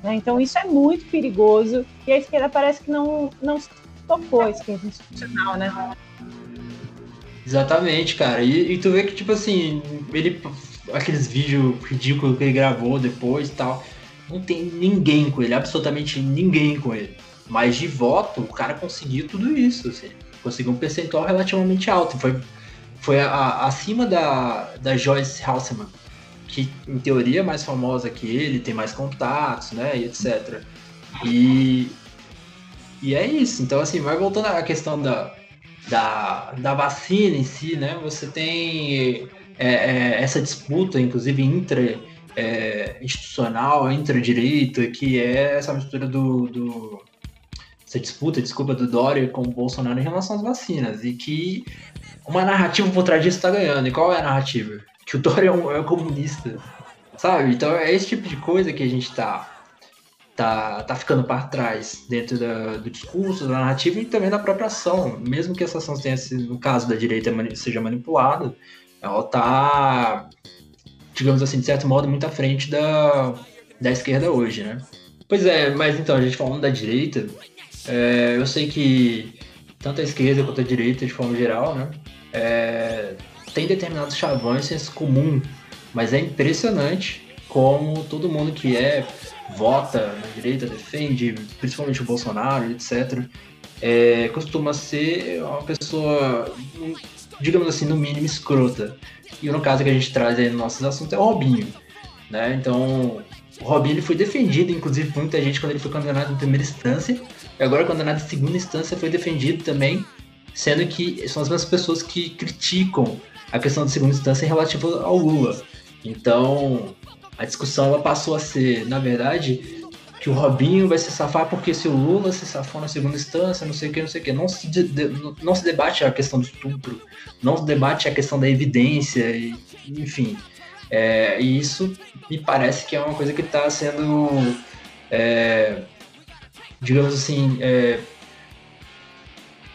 Né? Então isso é muito perigoso e a esquerda parece que não, não tocou a esquerda institucional, né? Exatamente, cara. E, e tu vê que, tipo assim, ele. Aqueles vídeos ridículos que ele gravou depois e tal não tem ninguém com ele, absolutamente ninguém com ele. Mas de voto, o cara conseguiu tudo isso, assim, conseguiu um percentual relativamente alto. Foi, foi a, a, acima da, da Joyce Halseman, que em teoria é mais famosa que ele, tem mais contatos, né, e etc. E, e é isso. Então, assim, vai voltando à questão da, da, da vacina em si, né? Você tem é, é, essa disputa, inclusive, entre é, institucional entre a direita, que é essa mistura do, do, essa disputa, desculpa, do Dória com o Bolsonaro em relação às vacinas, e que uma narrativa por trás disso está ganhando. E qual é a narrativa? Que o Dória é um, é um comunista, sabe? Então é esse tipo de coisa que a gente está tá, tá ficando para trás dentro da, do discurso, da narrativa e também da própria ação. Mesmo que essa ação tenha sido, no caso da direita, seja manipulada, ela tá digamos assim, de certo modo, muito à frente da, da esquerda hoje, né? Pois é, mas então, a gente falando da direita, é, eu sei que tanto a esquerda quanto a direita, de forma geral, né, é, tem determinados chavões senso comum, mas é impressionante como todo mundo que é vota na direita, defende, principalmente o Bolsonaro, etc., é, costuma ser uma pessoa, digamos assim, no mínimo escrota. E no caso que a gente traz aí no nosso assunto é o Robinho. Né? Então, o Robinho ele foi defendido, inclusive, por muita gente quando ele foi condenado em primeira instância. E agora, condenado em segunda instância, foi defendido também, sendo que são as mesmas pessoas que criticam a questão de segunda instância relativa ao Lula. Então, a discussão ela passou a ser, na verdade, que o Robinho vai se safar porque se o Lula se safou na segunda instância, não sei o que, não sei o que. Não se, de, não se debate a questão do estupro, não se debate a questão da evidência, e, enfim. É, e isso me parece que é uma coisa que está sendo, é, digamos assim, é,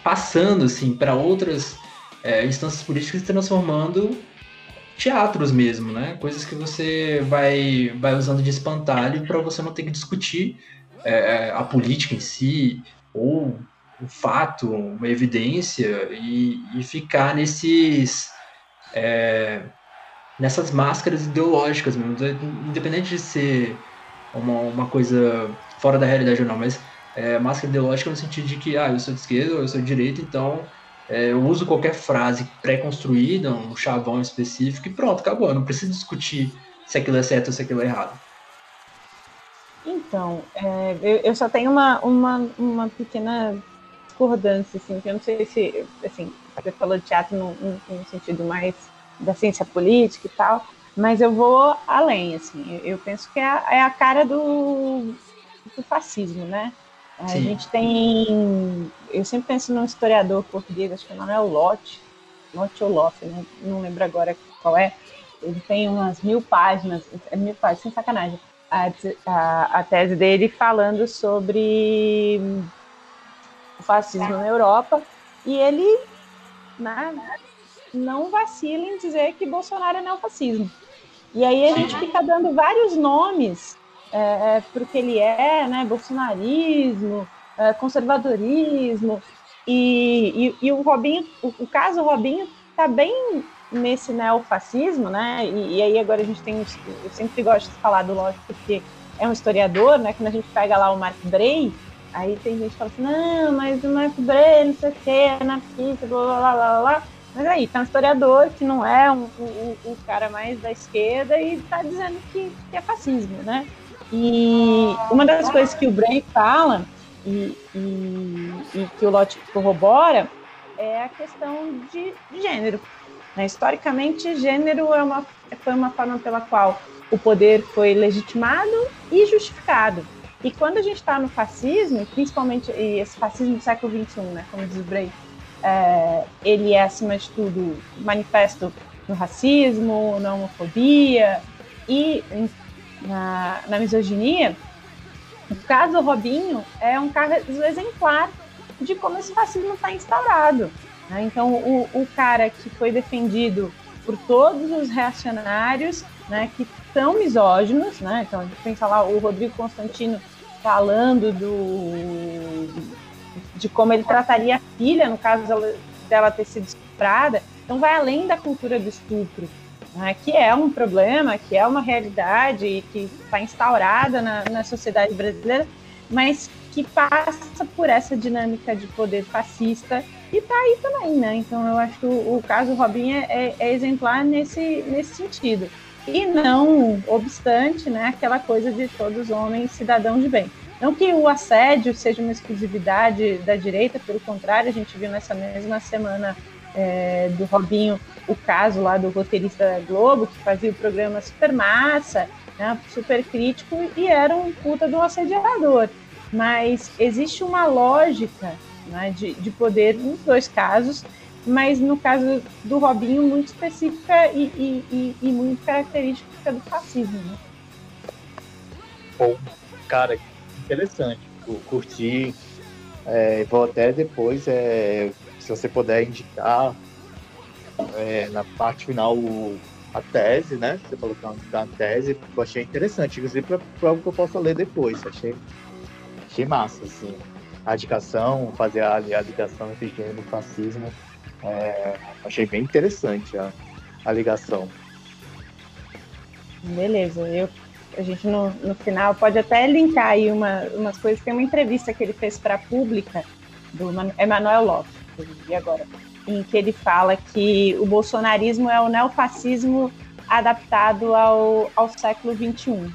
passando assim, para outras é, instâncias políticas e transformando teatros mesmo, né? Coisas que você vai, vai usando de espantalho para você não ter que discutir é, a política em si ou um fato, uma evidência e, e ficar nesses é, nessas máscaras ideológicas mesmo, independente de ser uma, uma coisa fora da realidade ou não, mas é, máscara ideológica no sentido de que ah, eu sou de esquerda, eu sou de direita, então é, eu uso qualquer frase pré-construída, um chavão específico e pronto, acabou. Eu não preciso discutir se aquilo é certo ou se aquilo é errado. Então, é, eu, eu, só tenho uma, uma, uma pequena discordância, assim, que eu não sei se, assim, você falou de teatro no, no, no, sentido mais da ciência política e tal, mas eu vou além, assim, eu, penso que é a, é a cara do, do fascismo, né? A Sim. gente tem. Eu sempre penso num historiador português, acho que o nome é o Lotte, Lotte ou Lotte, não, não lembro agora qual é. Ele tem umas mil páginas, é mil páginas, sem sacanagem, a, a, a tese dele falando sobre o fascismo na Europa. E ele né, não vacila em dizer que Bolsonaro é neofascismo. E aí a gente fica dando vários nomes é, é para o que ele é, né? Bolsonarismo, é, conservadorismo. E, e, e, o Robinho, o, o caso Robinho está bem nesse neofascismo, né? E, e, aí agora a gente tem, eu sempre gosto de falar do Locke porque é um historiador, né? Quando a gente pega lá o Mark Bray, aí tem gente que fala assim, não, mas o Mark Bray, não sei o que, é anarquista, blá, blá, blá, blá, blá. Mas aí, tá um historiador que não é um, o, o cara mais da esquerda e tá dizendo que, que é fascismo, né? E uma das coisas que o Bray fala e, e, e que o Lott corrobora é a questão de, gênero. Né? Historicamente, gênero é uma, foi uma forma pela qual o poder foi legitimado e justificado. E quando a gente está no fascismo, principalmente esse fascismo do século XXI, né, como diz o Bray, é, ele é, acima de tudo, manifesto no racismo, na homofobia e na, na misoginia, o caso Robinho é um caso exemplar de como esse racismo está instaurado. Né? Então, o, o cara que foi defendido por todos os reacionários, né, que são misóginos, né? Então, a gente pensa lá o Rodrigo Constantino falando do de como ele trataria a filha, no caso dela ter sido estuprada. Então, vai além da cultura do estupro, né, que é um problema, que é uma realidade e que está instaurada na, na sociedade brasileira, mas que passa por essa dinâmica de poder fascista e tá aí também, né? Então eu acho que o, o caso Robinho é, é, exemplar nesse, nesse sentido. E não obstante, né, aquela coisa de todos homens cidadãos de bem. Não que o assédio seja uma exclusividade da direita, pelo contrário, a gente viu nessa mesma semana é, do Robinho o caso lá do roteirista da Globo, que fazia o programa super massa, né, super crítico, e era um puta do assediador. Mas existe uma lógica né, de, de poder nos dois casos, mas no caso do Robinho, muito específica e, e, e, e muito característica do fascismo. Né? Bom, cara, interessante. Eu curti. É, vou até depois, é, se você puder indicar é, na parte final a tese, né? Você falou que é uma tese, eu achei interessante, inclusive para algo que eu possa ler depois. Achei, achei massa, assim. A indicação, fazer a, a ligação entre gênero e fascismo. É, achei bem interessante a, a ligação. Beleza, eu a gente no, no final pode até linkar aí uma, umas coisas. Tem uma entrevista que ele fez para a Pública, do Emanuel Lopes, e agora, em que ele fala que o bolsonarismo é o neofascismo adaptado ao, ao século XXI.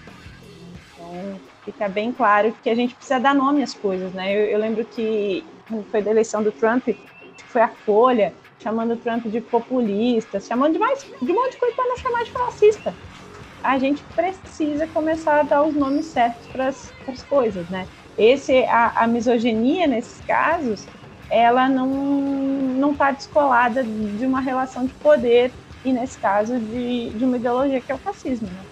Então, fica bem claro que a gente precisa dar nome às coisas, né? Eu, eu lembro que foi da eleição do Trump, foi a Folha, chamando o Trump de populista, chamando de, mais, de um monte de coisa para não chamar de fascista a gente precisa começar a dar os nomes certos para as coisas, né? Esse, a, a, misoginia, nesses casos, ela não não está descolada de uma relação de poder e, nesse caso, de, de uma ideologia que é o fascismo, né?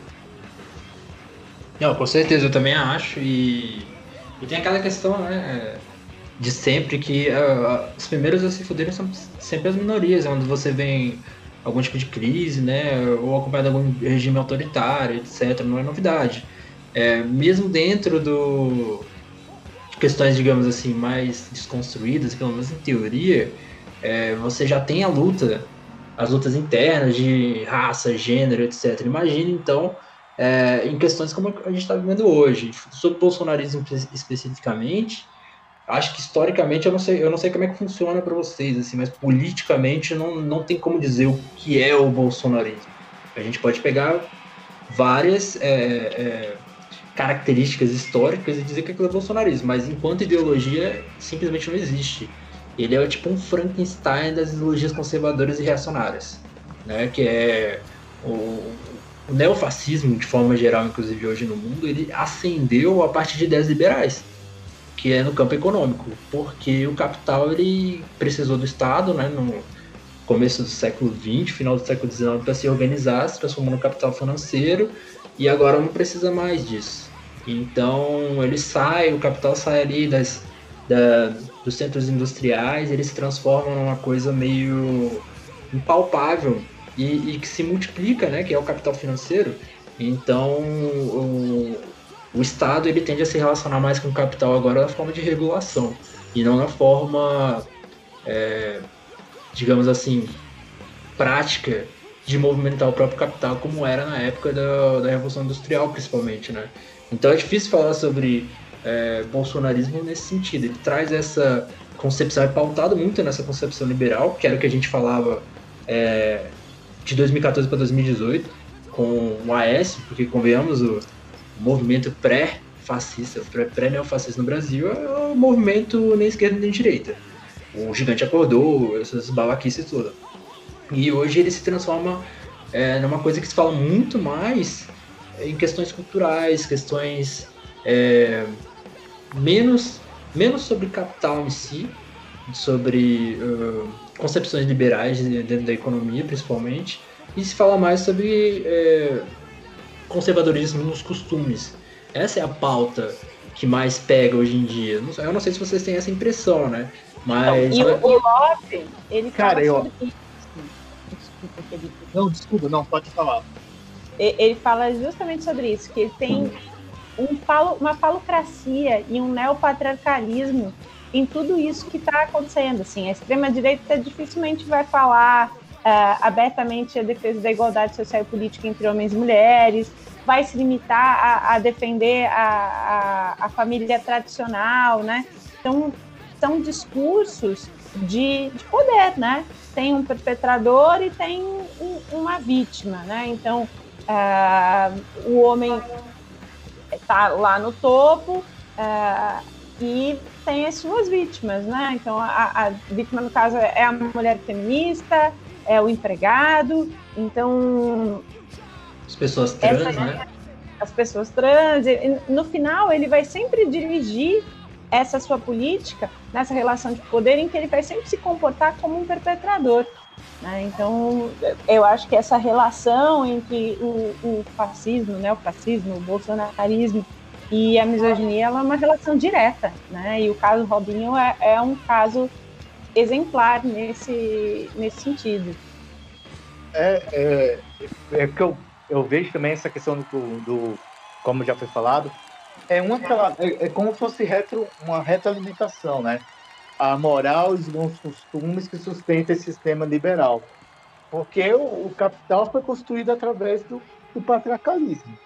Não, com certeza, eu também acho. E, e tem aquela questão, né, de sempre que uh, os primeiros a se fuderem são sempre as minorias, onde você vem algum tipo de crise, né, ou acompanhado de algum regime autoritário, etc. Não é novidade. É, mesmo dentro do questões, digamos assim, mais desconstruídas, pelo menos em teoria, é, você já tem a luta, as lutas internas de raça, gênero, etc. Imagina então é, em questões como a gente está vivendo hoje, sobre bolsonarismo especificamente acho que historicamente eu não sei, eu não sei como é que funciona para vocês, assim, mas politicamente não, não tem como dizer o que é o bolsonarismo. A gente pode pegar várias é, é, características históricas e dizer que aquilo é bolsonarismo, mas enquanto ideologia simplesmente não existe. Ele é tipo um Frankenstein das ideologias conservadoras e reacionárias, né? Que é o, o neofascismo de forma geral, inclusive hoje no mundo, ele ascendeu a partir de ideias liberais que é no campo econômico, porque o capital ele precisou do Estado, né, no, começo do século XX, final do século XIX, para se organizar, se transformou no capital financeiro, e agora não precisa mais disso. Então ele sai, o capital sai ali das, da, dos centros industriais, ele se transforma numa coisa meio impalpável e, e, que se multiplica, né, que é o capital financeiro. Então o, o Estado ele tende a se relacionar mais com o capital agora na forma de regulação e não na forma, é, digamos assim, prática de movimentar o próprio capital como era na época da, da Revolução Industrial, principalmente, né? Então é difícil falar sobre é, bolsonarismo nesse sentido. Ele traz essa concepção, é pautado muito nessa concepção liberal, que era o que a gente falava é, de 2014 para 2018, com o AS, porque convenhamos, o movimento pré-fascista, pré-neofascista no Brasil é o movimento nem esquerda nem direita. O gigante acordou, essas babaquices todas. E hoje ele se transforma é, numa coisa que se fala muito mais em questões culturais, questões é, menos, menos sobre capital em si, sobre uh, concepções liberais dentro da economia, principalmente, e se fala mais sobre é, conservadorismo nos costumes. Essa é a pauta que mais pega hoje em dia. Eu não sei se vocês têm essa impressão, né? Mas. e o, o Lopes, ele Cara, fala eu... sobre isso. Desculpa, Felipe. Não, desculpa, não, pode falar. Ele fala justamente sobre isso, que ele tem um falo, uma falocracia e um neopatriarcalismo em tudo isso que está acontecendo. Assim, a extrema-direita dificilmente vai falar uh, abertamente a defesa da igualdade social e política entre homens e mulheres, vai se limitar a, a defender a, a, a, família tradicional, né? Então, são discursos de, de poder, né? Tem um perpetrador e tem um, uma vítima, né? Então, uh, o homem está lá no topo uh, e tem as suas vítimas, né? Então a, a, vítima no caso é a mulher feminista, é o empregado, então as pessoas trans, essa, né? As pessoas trans. No final ele vai sempre dirigir essa sua política nessa relação de poder em que ele vai sempre se comportar como um perpetrador. Né? Então, eu acho que essa relação entre o, o fascismo, né, o fascismo, o bolsonarismo e a misoginia ela é uma relação direta. Né? E o caso Robinho é, é um caso exemplar nesse, nesse sentido. É, é, é que eu, eu vejo também essa questão do, do como já foi falado, é uma é, é como se fosse retro, uma retroalimentação, né? A moral e os bons costumes que sustenta esse sistema liberal. Porque o, o capital foi construído através do, do, patriarcalismo.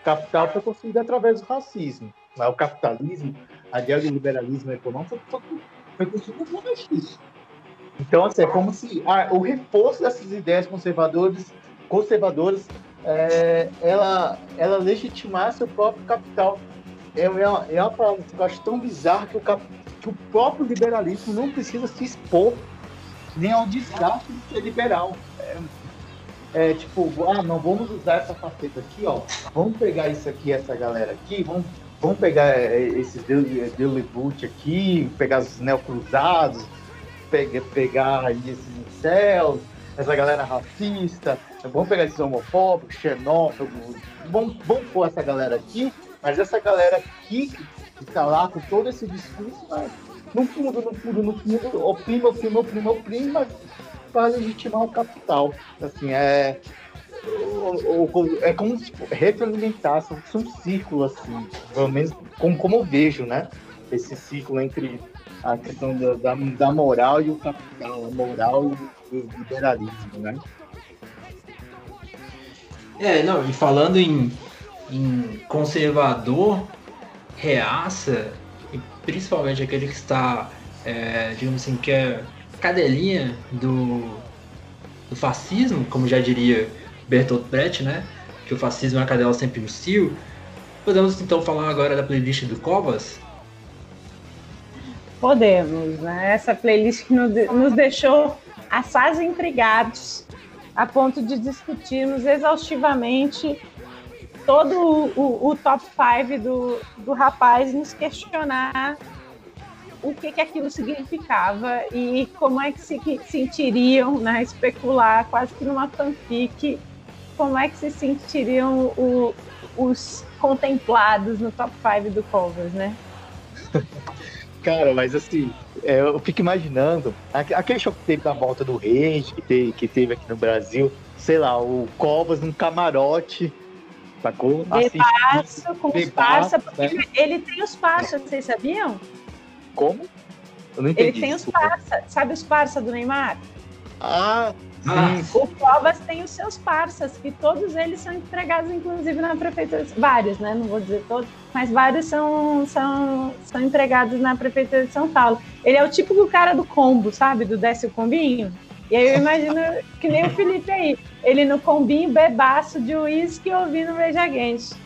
O capital foi construído através do racismo. Mas o capitalismo, a ideia do liberalismo econômico foi, construído através disso. Então, assim, é como se ah, o reforço dessas ideias conservadoras, conservadoras é, ela, ela legitimasse o próprio capital. É, é, uma, é uma palavra que eu acho tão bizarra que o, cap, que o próprio liberalismo não precisa se expor nem ao desgaste de ser liberal. É, é, tipo, ah, não vamos usar essa faceta aqui, ó. Vamos pegar isso aqui, essa galera aqui, vamos, vamos pegar é, esses Delibut aqui, pegar os neocruzados, pegar, pegar esses incels, essa galera racista, vamos pegar esses homofóbicos, xenófobos, vamos, vamos pôr essa galera aqui, mas essa galera aqui que está lá com todo esse discurso, mas no fundo, no fundo, no fundo, oprime, oprime, oprime, mas para legitimar o capital. Assim, é. É como se retroalimentasse, um círculo, assim, pelo menos como, como eu vejo, né? Esse ciclo entre a questão da, da, da moral e o capital, a moral e o liberalismo, né? É, não, e falando em, em conservador, reaça, e principalmente aquele que está, é, digamos assim, que é cadelinha do, do fascismo, como já diria Bertolt Brecht, né? Que o fascismo é a cadela sempre no cio. Podemos então falar agora da playlist do Covas? Podemos, né? Essa playlist que nos deixou assaz intrigados a ponto de discutirmos exaustivamente todo o, o, top 5 do, do rapaz nos questionar o que, que aquilo significava e como é que se sentiriam, né, especular quase que numa fanfic, como é que se sentiriam o, os contemplados no top 5 do Covers, né? [LAUGHS] Cara, mas assim, é, eu fico imaginando aquele show que teve na volta do Rage, que teve, que teve aqui no Brasil, sei lá, o Covas num camarote, sacou? Bebaço com os parça, porque né? ele tem os parça, vocês sabiam? Como? Eu não entendi. Ele tem os parça, sabe os parça do Neymar? Ah, ah, o Covas tem os seus parças, que todos eles são empregados, inclusive, na prefeitura. Vários, né? Não vou dizer todos, mas vários são, são, são empregados na prefeitura de São Paulo. Ele é o típico cara do combo, sabe? Do desce o combinho. E aí eu imagino que nem o Felipe aí. Ele no combinho, bebaço de uísque ouvindo Rage Against.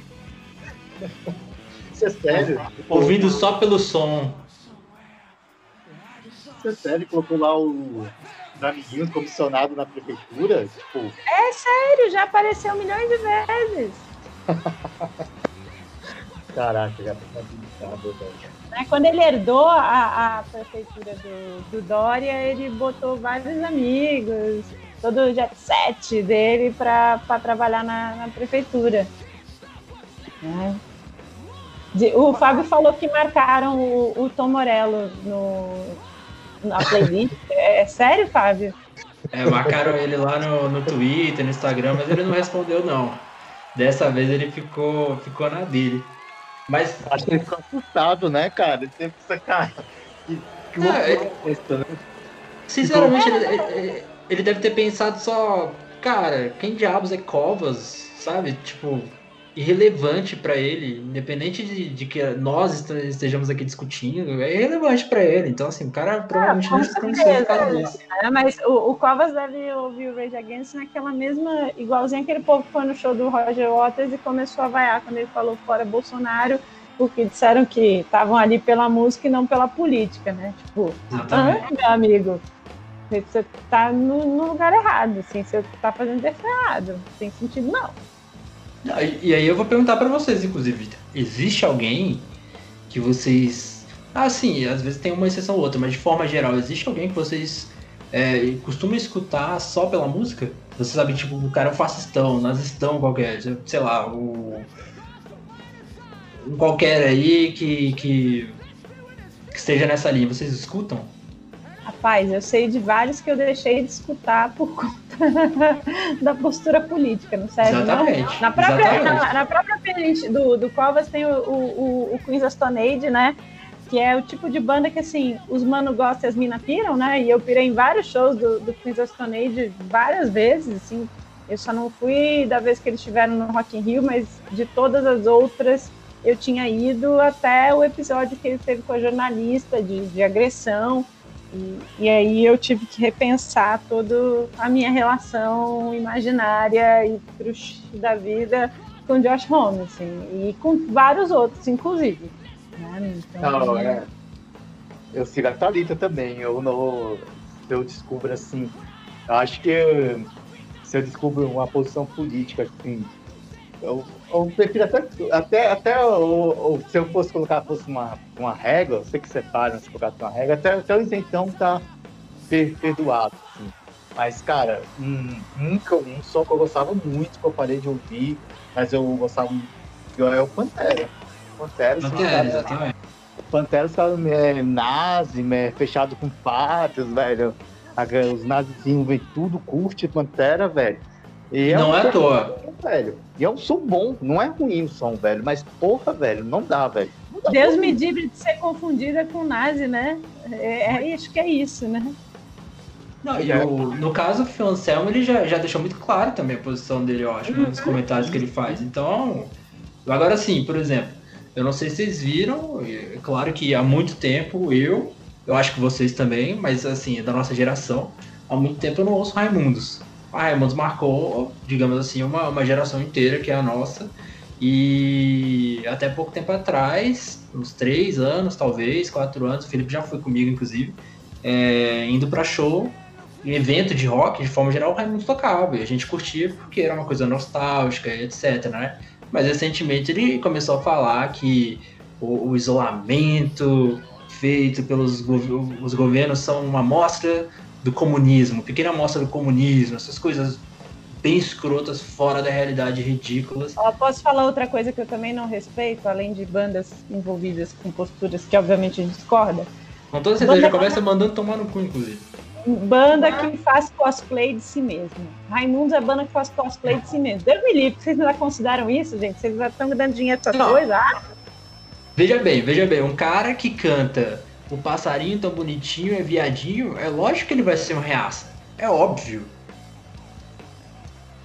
Isso é sério? Ouvindo só pelo som. Isso é sério? Colocou lá o amiguinhos comissionado na prefeitura? Tipo... É sério, já apareceu milhões de vezes. [LAUGHS] Caraca, já tá habilitado, né, Quando ele herdou a, a prefeitura do, do Dória, ele botou vários amigos, todo o jet set dele para trabalhar na, na prefeitura. Né? O Fábio falou que marcaram o, o Tom Morello no, na playlist. É, é sério, Fábio? É, marcaram ele lá no, no Twitter, no Instagram, mas ele não respondeu, não. Dessa vez ele ficou, ficou na dele. Mas. Acho que ele ficou assustado, né, cara? Ele teve essa cara. Que, que não, ele, né? Sinceramente, ele, ele, ele deve ter pensado só. Cara, quem diabos é Covas? Sabe? Tipo, irrelevante para ele, independente de, de, que nós estejamos aqui discutindo, é irrelevante para ele. Então, assim, o cara provavelmente não se desse. É, mas o, o Covas deve ouvir o Rage Against naquela mesma, igualzinho aquele povo que foi no show do Roger Waters e começou a vaiar quando ele falou fora Bolsonaro, porque disseram que estavam ali pela música e não pela política, né? Tipo, ah, meu amigo, você tá no, no, lugar errado, assim, você tá fazendo isso errado, não tem sentido não. E aí eu vou perguntar para vocês, inclusive, existe alguém que vocês. Ah, sim, às vezes tem uma exceção ou outra, mas de forma geral, existe alguém que vocês é, costumam escutar só pela música? Você sabe, tipo, o cara é um fascistão, nazistão qualquer, sei lá, o. Um qualquer aí que, que, que esteja nessa linha, vocês escutam? Rapaz, eu sei de vários que eu deixei de escutar por conta [LAUGHS] da postura política, não serve Exatamente. não? Na própria, Na, na, própria playlist do, do Covas tem o, o, o Queens of Stone Age, né? Que é o tipo de banda que, assim, os mano gostam e as mina piram, né? E eu pirei em vários shows do, do Queens of Stone Age várias vezes, assim. Eu só não fui da vez que eles estiveram no Rock in Rio, mas de todas as outras eu tinha ido até o episódio que ele teve com a jornalista de, de agressão. E, e, aí eu tive que repensar toda a minha relação imaginária e truste da vida com Josh Holmes, assim, e com vários outros, inclusive. Né? Então, Não, é. Eu sigo a Thalita também. Eu não. Eu descubro assim. Eu acho que se eu descubro uma posição política assim, eu, eu prefiro até, até, até o, se eu fosse colocar fosse uma, uma regra, eu sei que separa se colocar uma regra, até, até o isentão tá perdoado. Assim. Mas, cara, um, um, um som que eu gostava muito, que eu parei de ouvir, mas eu gostava muito, é o Pantera. Pantera, Pantera exatamente. Pantera, os caras é, nazi, é, fechado com patas, velho. Os nazizinhos vem tudo, curte Pantera, velho. E é não um é à toa. velho. E é um som bom, não é ruim o som, velho. Mas, porra, velho, não dá, velho. Não dá Deus me livre de ser confundida com nazi, né? É, é, acho que é isso, né? Não, e o, no caso, o Anselmo, ele já, já deixou muito claro também a posição dele, eu acho, uhum. nos comentários que ele faz. Então, agora sim, por exemplo, eu não sei se vocês viram, é claro que há muito tempo eu, eu acho que vocês também, mas assim, é da nossa geração, há muito tempo eu não ouço Raimundos a Raimundos marcou, digamos assim, uma, uma geração inteira, que é a nossa. E até pouco tempo atrás, uns três anos, talvez, quatro anos, o Felipe já foi comigo, inclusive, é, indo para show, evento de rock, de forma geral, o Raimundo tocava. E a gente curtia porque era uma coisa nostálgica, etc, né? Mas recentemente ele começou a falar que o, o isolamento feito pelos gov os governos são uma amostra do comunismo, pequena amostra do comunismo, essas coisas bem escrotas, fora da realidade, ridículas. Eu posso falar outra coisa que eu também não respeito, além de bandas envolvidas com posturas que obviamente a gente discorda? Com toda certeza, já começa mandando tomar no cu, inclusive. Banda que faz cosplay de si mesmo. Raimundos é banda que faz cosplay de si mesmo. Deus me livre, vocês não consideram isso, gente? Vocês já estão me dando dinheiro pra essas coisas? Ah. Veja bem, veja bem, um cara que canta o passarinho tão bonitinho é viadinho, é lógico que ele vai ser um reaça. É óbvio.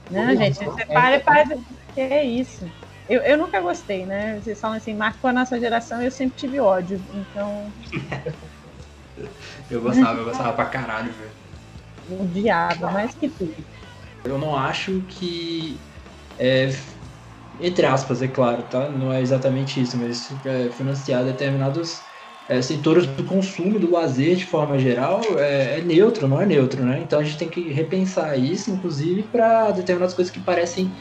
Não, gente, você para e para. Que é isso? Eu, eu nunca gostei, né? Vocês falam assim, marcou a nossa geração eu sempre tive ódio. Então. [LAUGHS] eu gostava, eu gostava pra caralho, velho. Odiava, mais que tudo. Eu não acho que. É, entre aspas, é claro, tá? Não é exatamente isso, mas é, financiar determinados é, setores do consumo, do lazer de forma geral, é, é, neutro, não é neutro, né? Então a gente tem que repensar isso, inclusive, para determinadas coisas que parecem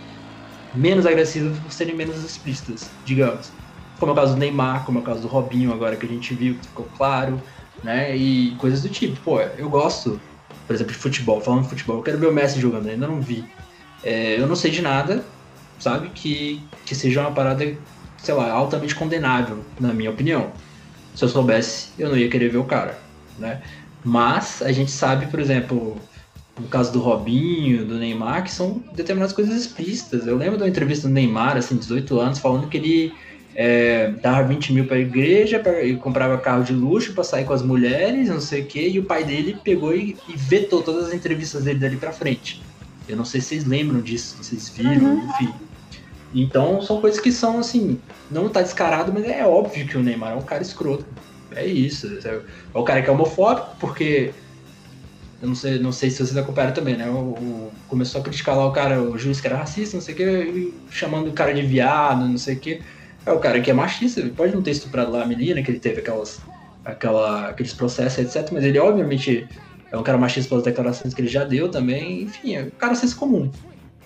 menos agressivas por serem menos explícitas, digamos. Como é o caso do Neymar, como é o caso do Robinho agora que a gente viu, que ficou claro, né? E coisas do tipo. Pô, eu gosto, por exemplo, de futebol, falando de futebol, eu quero ver o Messi jogando, ainda não vi. É, eu não sei de nada, sabe, que, que seja uma parada, sei lá, altamente condenável, na minha opinião se eu soubesse, eu não ia querer ver o cara, né? Mas a gente sabe, por exemplo, no caso do Robinho, do Neymar, que são determinadas coisas explícitas. Eu lembro da entrevista do Neymar, assim, 18 anos, falando que ele é, dava 20 mil para a igreja pra, e comprava carro de luxo para sair com as mulheres, não sei o quê, e o pai dele pegou e, e, vetou todas as entrevistas dele dali para frente. Eu não sei se vocês lembram disso, se vocês viram, uhum. enfim. Então são coisas que são assim, não tá descarado, mas é óbvio que o Neymar é um cara escroto. É isso. É o cara que é homofóbico, porque. Eu não sei, não sei se vocês acompanharam também, né? O, o, começou a criticar lá o cara, o juiz que era racista, não sei o que, chamando o cara de viado, não sei o que. É o cara que é machista, ele pode não ter estuprado lá a menina, que ele teve aquelas, aquela, aqueles processos, etc. Mas ele, obviamente, é um cara machista pelas declarações que ele já deu também. Enfim, é um cara senso comum.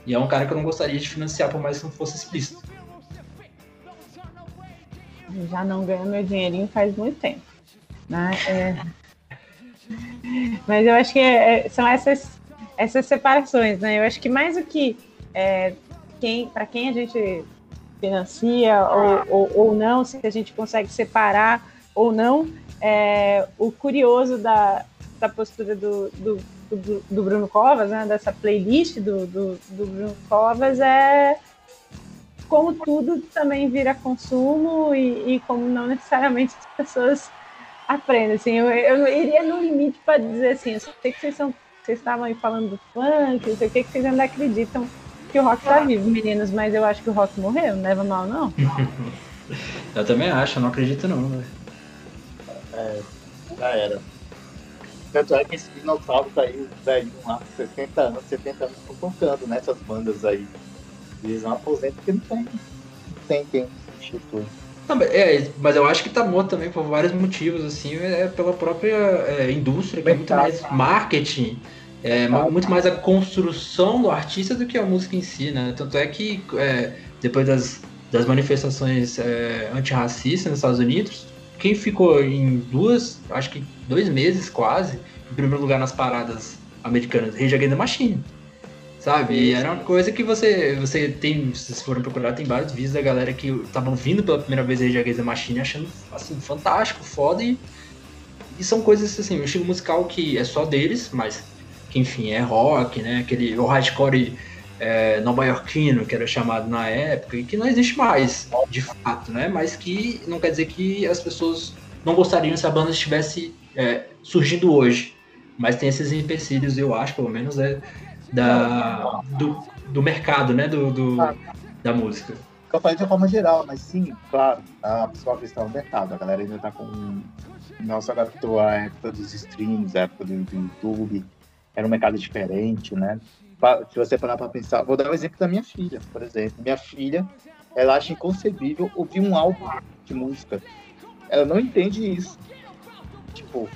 E é um cara que eu não gostaria de financiar, por mais que não fosse explícito. Já não ganho meu dinheirinho faz muito tempo. Né? É... [LAUGHS] Mas eu acho que é, são essas, essas separações, né? Eu acho que mais do que é, quem, para quem a gente financia ou, ou, ou, não, se a gente consegue separar ou não, é, o curioso da, da postura do, do do, do Bruno Covas, né, dessa playlist do, do, do Bruno Covas, é como tudo também vira consumo e, e, como não necessariamente as pessoas aprendem. Assim, eu, eu iria no limite para dizer assim, eu sei que vocês, são, vocês estavam aí falando do funk, não sei o que, que vocês ainda acreditam que o rock está vivo, meninos, mas eu acho que o rock morreu, não leva mal não. [LAUGHS] eu também acho, eu não acredito não. Né? É, já era. Tanto é que esses dinossauros aí, velho, lá, 60 anos, 70 anos, estão tocando nessas bandas aí. Eles não aposentam porque não tem, não tem quem substitui. É, mas eu acho que tá morto também por vários motivos, assim, é pela própria é, indústria, que é muito mais marketing, é muito mais a construção do artista do que a música em si, né? Tanto é que é, depois das, das manifestações é, antirracistas nos Estados Unidos, quem ficou em duas, acho que dois meses quase, em primeiro lugar nas paradas americanas, Rage Against the Machine. Sabe? E era uma coisa que você, você tem, se vocês forem procurar, tem vários vídeos da galera que estavam vindo pela primeira vez Rage Against the Machine achando, assim, fantástico, foda e, e são coisas, assim, um estilo musical que é só deles, mas que, enfim, é rock, né? Aquele, o hardcore é, nova-iorquino, que era chamado na época, e que não existe mais, de fato, né? Mas que não quer dizer que as pessoas não gostariam se a banda estivesse é, surgindo hoje. Mas tem esses empecilhos, eu acho, pelo menos, é, da, do, do mercado, né? Do, do da música. Eu falei de forma geral, mas sim, claro, a pessoa questão do mercado. A galera ainda tá com. Não se adaptou à época dos streams, à época do YouTube. Era um mercado diferente, né? Se você parar para pensar, vou dar um exemplo da minha filha, por exemplo. Minha filha, ela acha inconcebível ouvir um álbum de música. Ela não entende isso. Tipo,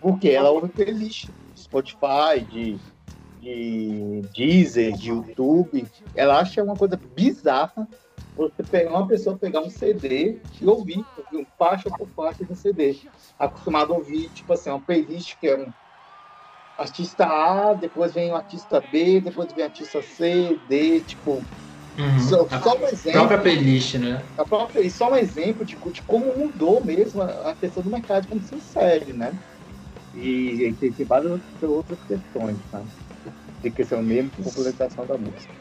porque ela ouve playlist Spotify, de, de Deezer, de YouTube. Ela acha uma coisa bizarra você pegar uma pessoa pegar um CD e ouvir, ouvir faixa por faixa do CD. Acostumado a ouvir, tipo assim, uma playlist que é um artista A, depois vem o artista B, depois vem o artista C, D, tipo. Uhum. Só, a só um exemplo. própria playlist, né? A própria, só um exemplo de, de como mudou mesmo a, a questão do mercado como se segue, né? E, e tem, tem várias outras questões, tá? De questão mesmo de popularização da música.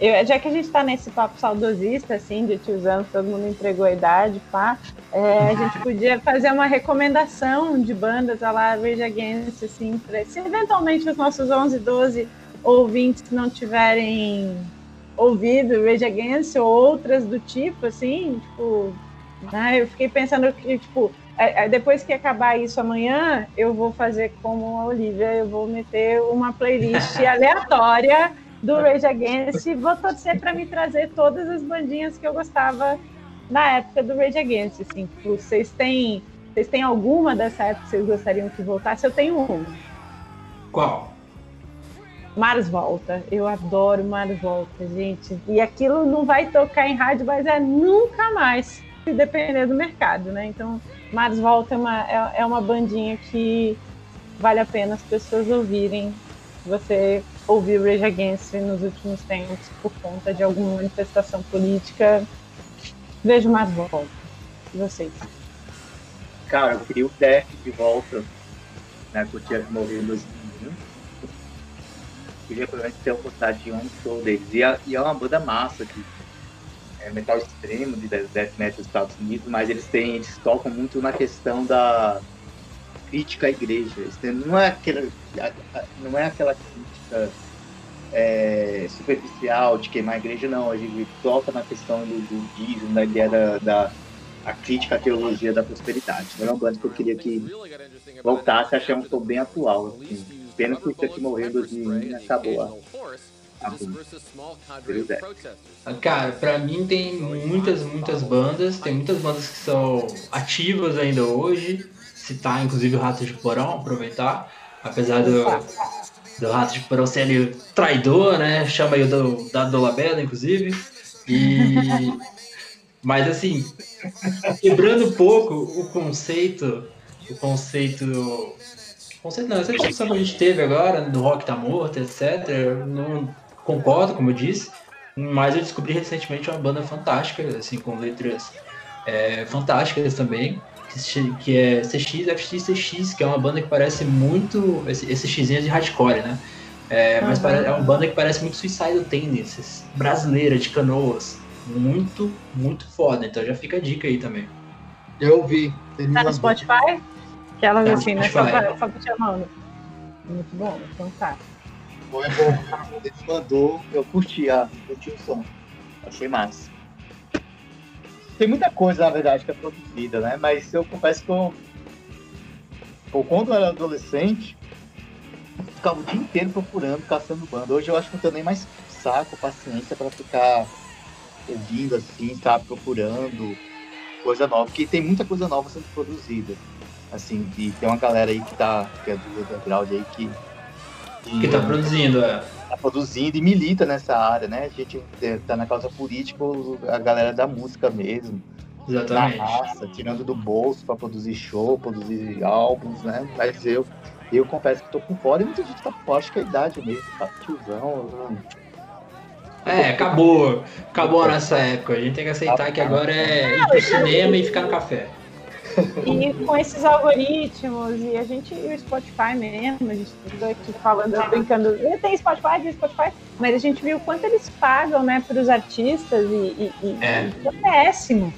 Eu, já que a gente está nesse papo saudosista, assim, de tiozão, todo mundo entregou a idade, pá, é, a gente podia fazer uma recomendação de bandas a lá Rage Against, assim, pra, se eventualmente os nossos 11, 12 ouvintes não tiverem ouvido Rage Against ou outras do tipo, assim, tipo, né, eu fiquei pensando que, tipo, é, é, depois que acabar isso amanhã, eu vou fazer como a Olivia, eu vou meter uma playlist [LAUGHS] aleatória do Rage Against e vou torcer para me trazer todas as bandinhas que eu gostava na época do Rage Against. Assim, tipo, vocês têm, vocês têm alguma dessa época que vocês gostariam que voltasse? Eu tenho uma. Qual? Mars Volta. Eu adoro Mars Volta, gente. E aquilo não vai tocar em rádio, mas é nunca mais, se depender do mercado, né? Então, Mars Volta é uma, é, é uma bandinha que vale a pena as pessoas ouvirem. Você ouvir Rage Against nos últimos tempos por conta de alguma manifestação política, vejo mais volta. E vocês? Cara, eu queria o Death de volta, né? Que o Jeff morreu em 2001. Queria provavelmente ter a oportunidade de um show deles. E, é, e é uma banda massa de é, metal extremo, de death metal dos Estados Unidos, mas eles têm, eles tocam muito na questão da crítica à igreja. Não é aquela, não é aquela crítica é, superficial de queimar a igreja, não. A gente toca na questão do budismo, da ideia da, da a crítica à teologia da prosperidade. Então, é uma banda que eu queria que voltasse, achei um som bem atual. Assim. Pena que o Chuck morreu em 2001 e acabou a, a Cara, pra mim tem muitas, muitas bandas, tem muitas bandas que são ativas ainda hoje. Citar inclusive o Rato de Porão, aproveitar. Apesar do, do Rato de Porão ser ali traidor, né? Chama aí o do, da Dolabella, inclusive. E. [LAUGHS] Mas assim, quebrando um pouco o conceito, o conceito. Conceito não, essa discussão que a gente teve agora, do rock tá morto, etc. Não concordo, como eu disse, mas eu descobri recentemente uma banda fantástica, assim, com letras é, fantásticas também que é CX, FX, CX, que é uma banda que parece muito esse, esse Xzinho de hardcore, né? É, mas uhum. é uma banda que parece muito Suicidal Tendencies, brasileira, de canoas. Muito, muito foda. Então já fica a dica aí também. Eu ouvi. Tá no Spotify? Aquelas tá assim, né? Só só pra chamando. Muito bom, então tá. Bom, é bom. Ele mandou, eu curti, a, curti o som. Achei massa tem muita coisa, na verdade, que é produzida, né? Mas eu confesso que eu, eu quando eu era adolescente, eu ficava o dia inteiro procurando, caçando banda. Hoje eu acho que não tenho nem mais saco, paciência para ficar ouvindo assim, sabe? Procurando coisa nova. Porque tem muita coisa nova sendo produzida. Assim, e tem uma galera aí que tá, que é do underground aí que. Que, que tá produzindo, é tá produzindo e milita nessa área, né? A gente tá na causa política, a galera da música mesmo. Exatamente. Na raça, tirando do bolso para produzir show, produzir álbuns, né? Mas eu, eu confesso que tô por fora e muita gente tá por fora, acho que é a idade mesmo, tá tiozão. Né? É, acabou. Acabou a nossa época. A gente tem que aceitar que agora é ir pro cinema e ficar no café. E com esses algoritmos, e a gente, e o Spotify mesmo, a gente tudo aqui falando, brincando, tem Spotify, tem Spotify, mas a gente viu quanto eles pagam, né, para os artistas e, e, é. e é péssimo.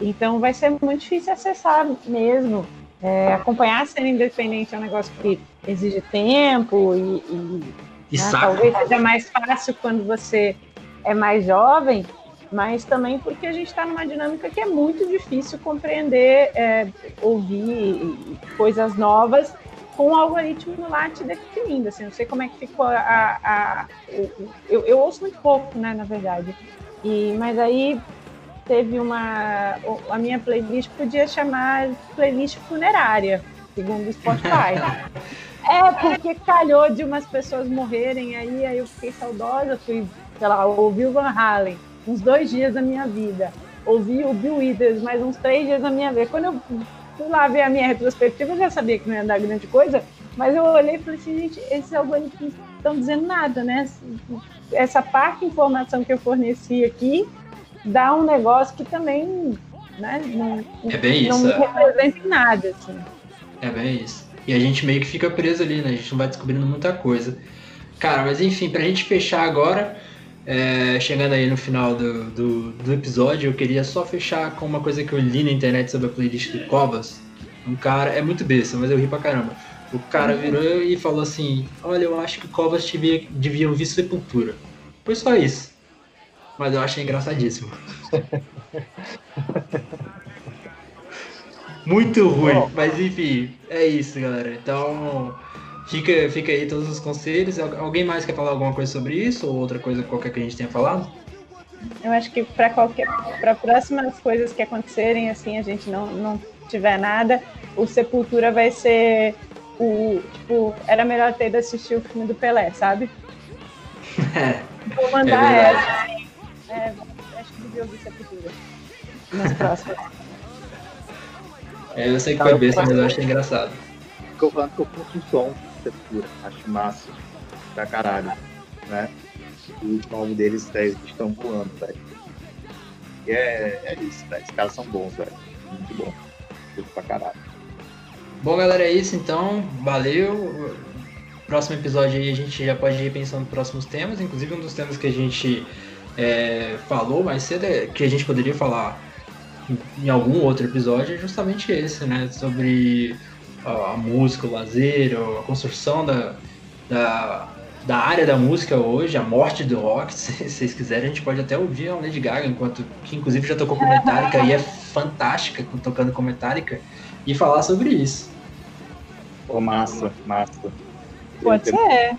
Então vai ser muito difícil acessar mesmo. É, acompanhar a cena independente é um negócio que exige tempo e, e, e né, talvez seja mais fácil quando você é mais jovem, mas também porque a gente está numa dinâmica que é muito difícil compreender, é, ouvir coisas novas com o algoritmo lá te definindo. Assim, não sei como é que ficou a. a, a eu, eu, ouço muito pouco, né, na verdade. E, mas aí teve uma. A minha playlist podia chamar playlist funerária, segundo o Spotify. [LAUGHS] é, porque calhou de umas pessoas morrerem aí, aí eu fiquei saudosa, fui, sei lá, ouvi o Van Halen uns dois dias da minha vida. Ouvi o Bill Withers mais uns três dias da minha vida. Quando eu fui lá ver a minha retrospectiva, eu já sabia que não ia dar grande coisa, mas eu olhei e falei assim, gente, esses algoritmos não estão dizendo nada, né? Essa parte de informação que eu forneci aqui dá um negócio que também né, não, é bem não isso, é. representa em nada. Assim. É bem isso. E a gente meio que fica preso ali, né? A gente não vai descobrindo muita coisa. Cara, mas enfim, pra gente fechar agora, é, chegando aí no final do, do, do, episódio, eu queria só fechar com uma coisa que eu li na internet sobre a playlist do Covas. Um cara, é muito besta, mas eu ri pra caramba. O cara virou e falou assim: Olha, eu acho que o Covas devia, devia ouvir Sepultura. Foi só isso. Mas eu achei engraçadíssimo. [LAUGHS] Muito ruim, mas enfim, é isso, galera. Então, fica, fica aí todos os conselhos. Alguém mais quer falar alguma coisa sobre isso ou outra coisa qualquer que a gente tenha falado? Eu acho que para qualquer para próximas coisas que acontecerem, assim, a gente não, não tiver nada, o Sepultura vai ser o tipo, era melhor ter ido assistir o filme do Pelé, sabe? [LAUGHS] É, Vou mandar é essa. É, acho que devia ouvir Sepultura. Nas próximas. É, eu sei que foi besta, mas eu achei engraçado. Ficou falando que eu curto o som Sepultura. Acho massa. Pra caralho. Né? E o nome deles véio, estão voando, velho. E é, é isso, velho. Os caras são bons, velho. Muito bom. Curto pra caralho. Bom, galera, é isso então. Valeu. Próximo episódio aí a gente já pode ir pensando nos próximos temas. Inclusive um dos temas que a gente é, falou mais cedo, é, que a gente poderia falar em algum outro episódio, é justamente esse, né? Sobre a, a música, o lazer, a construção da, da, da, área da música hoje, a morte do rock. [LAUGHS] Se vocês quiserem, a gente pode até ouvir a Lady Gaga, enquanto que inclusive já tocou com Metallica e é fantástica tocando com Metallica, e falar sobre isso. Pô, massa, massa. Pode ser.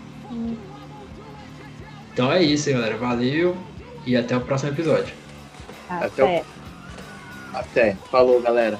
Então é isso, galera. Valeu e até o próximo episódio. Até. Até. Até. Falou, galera.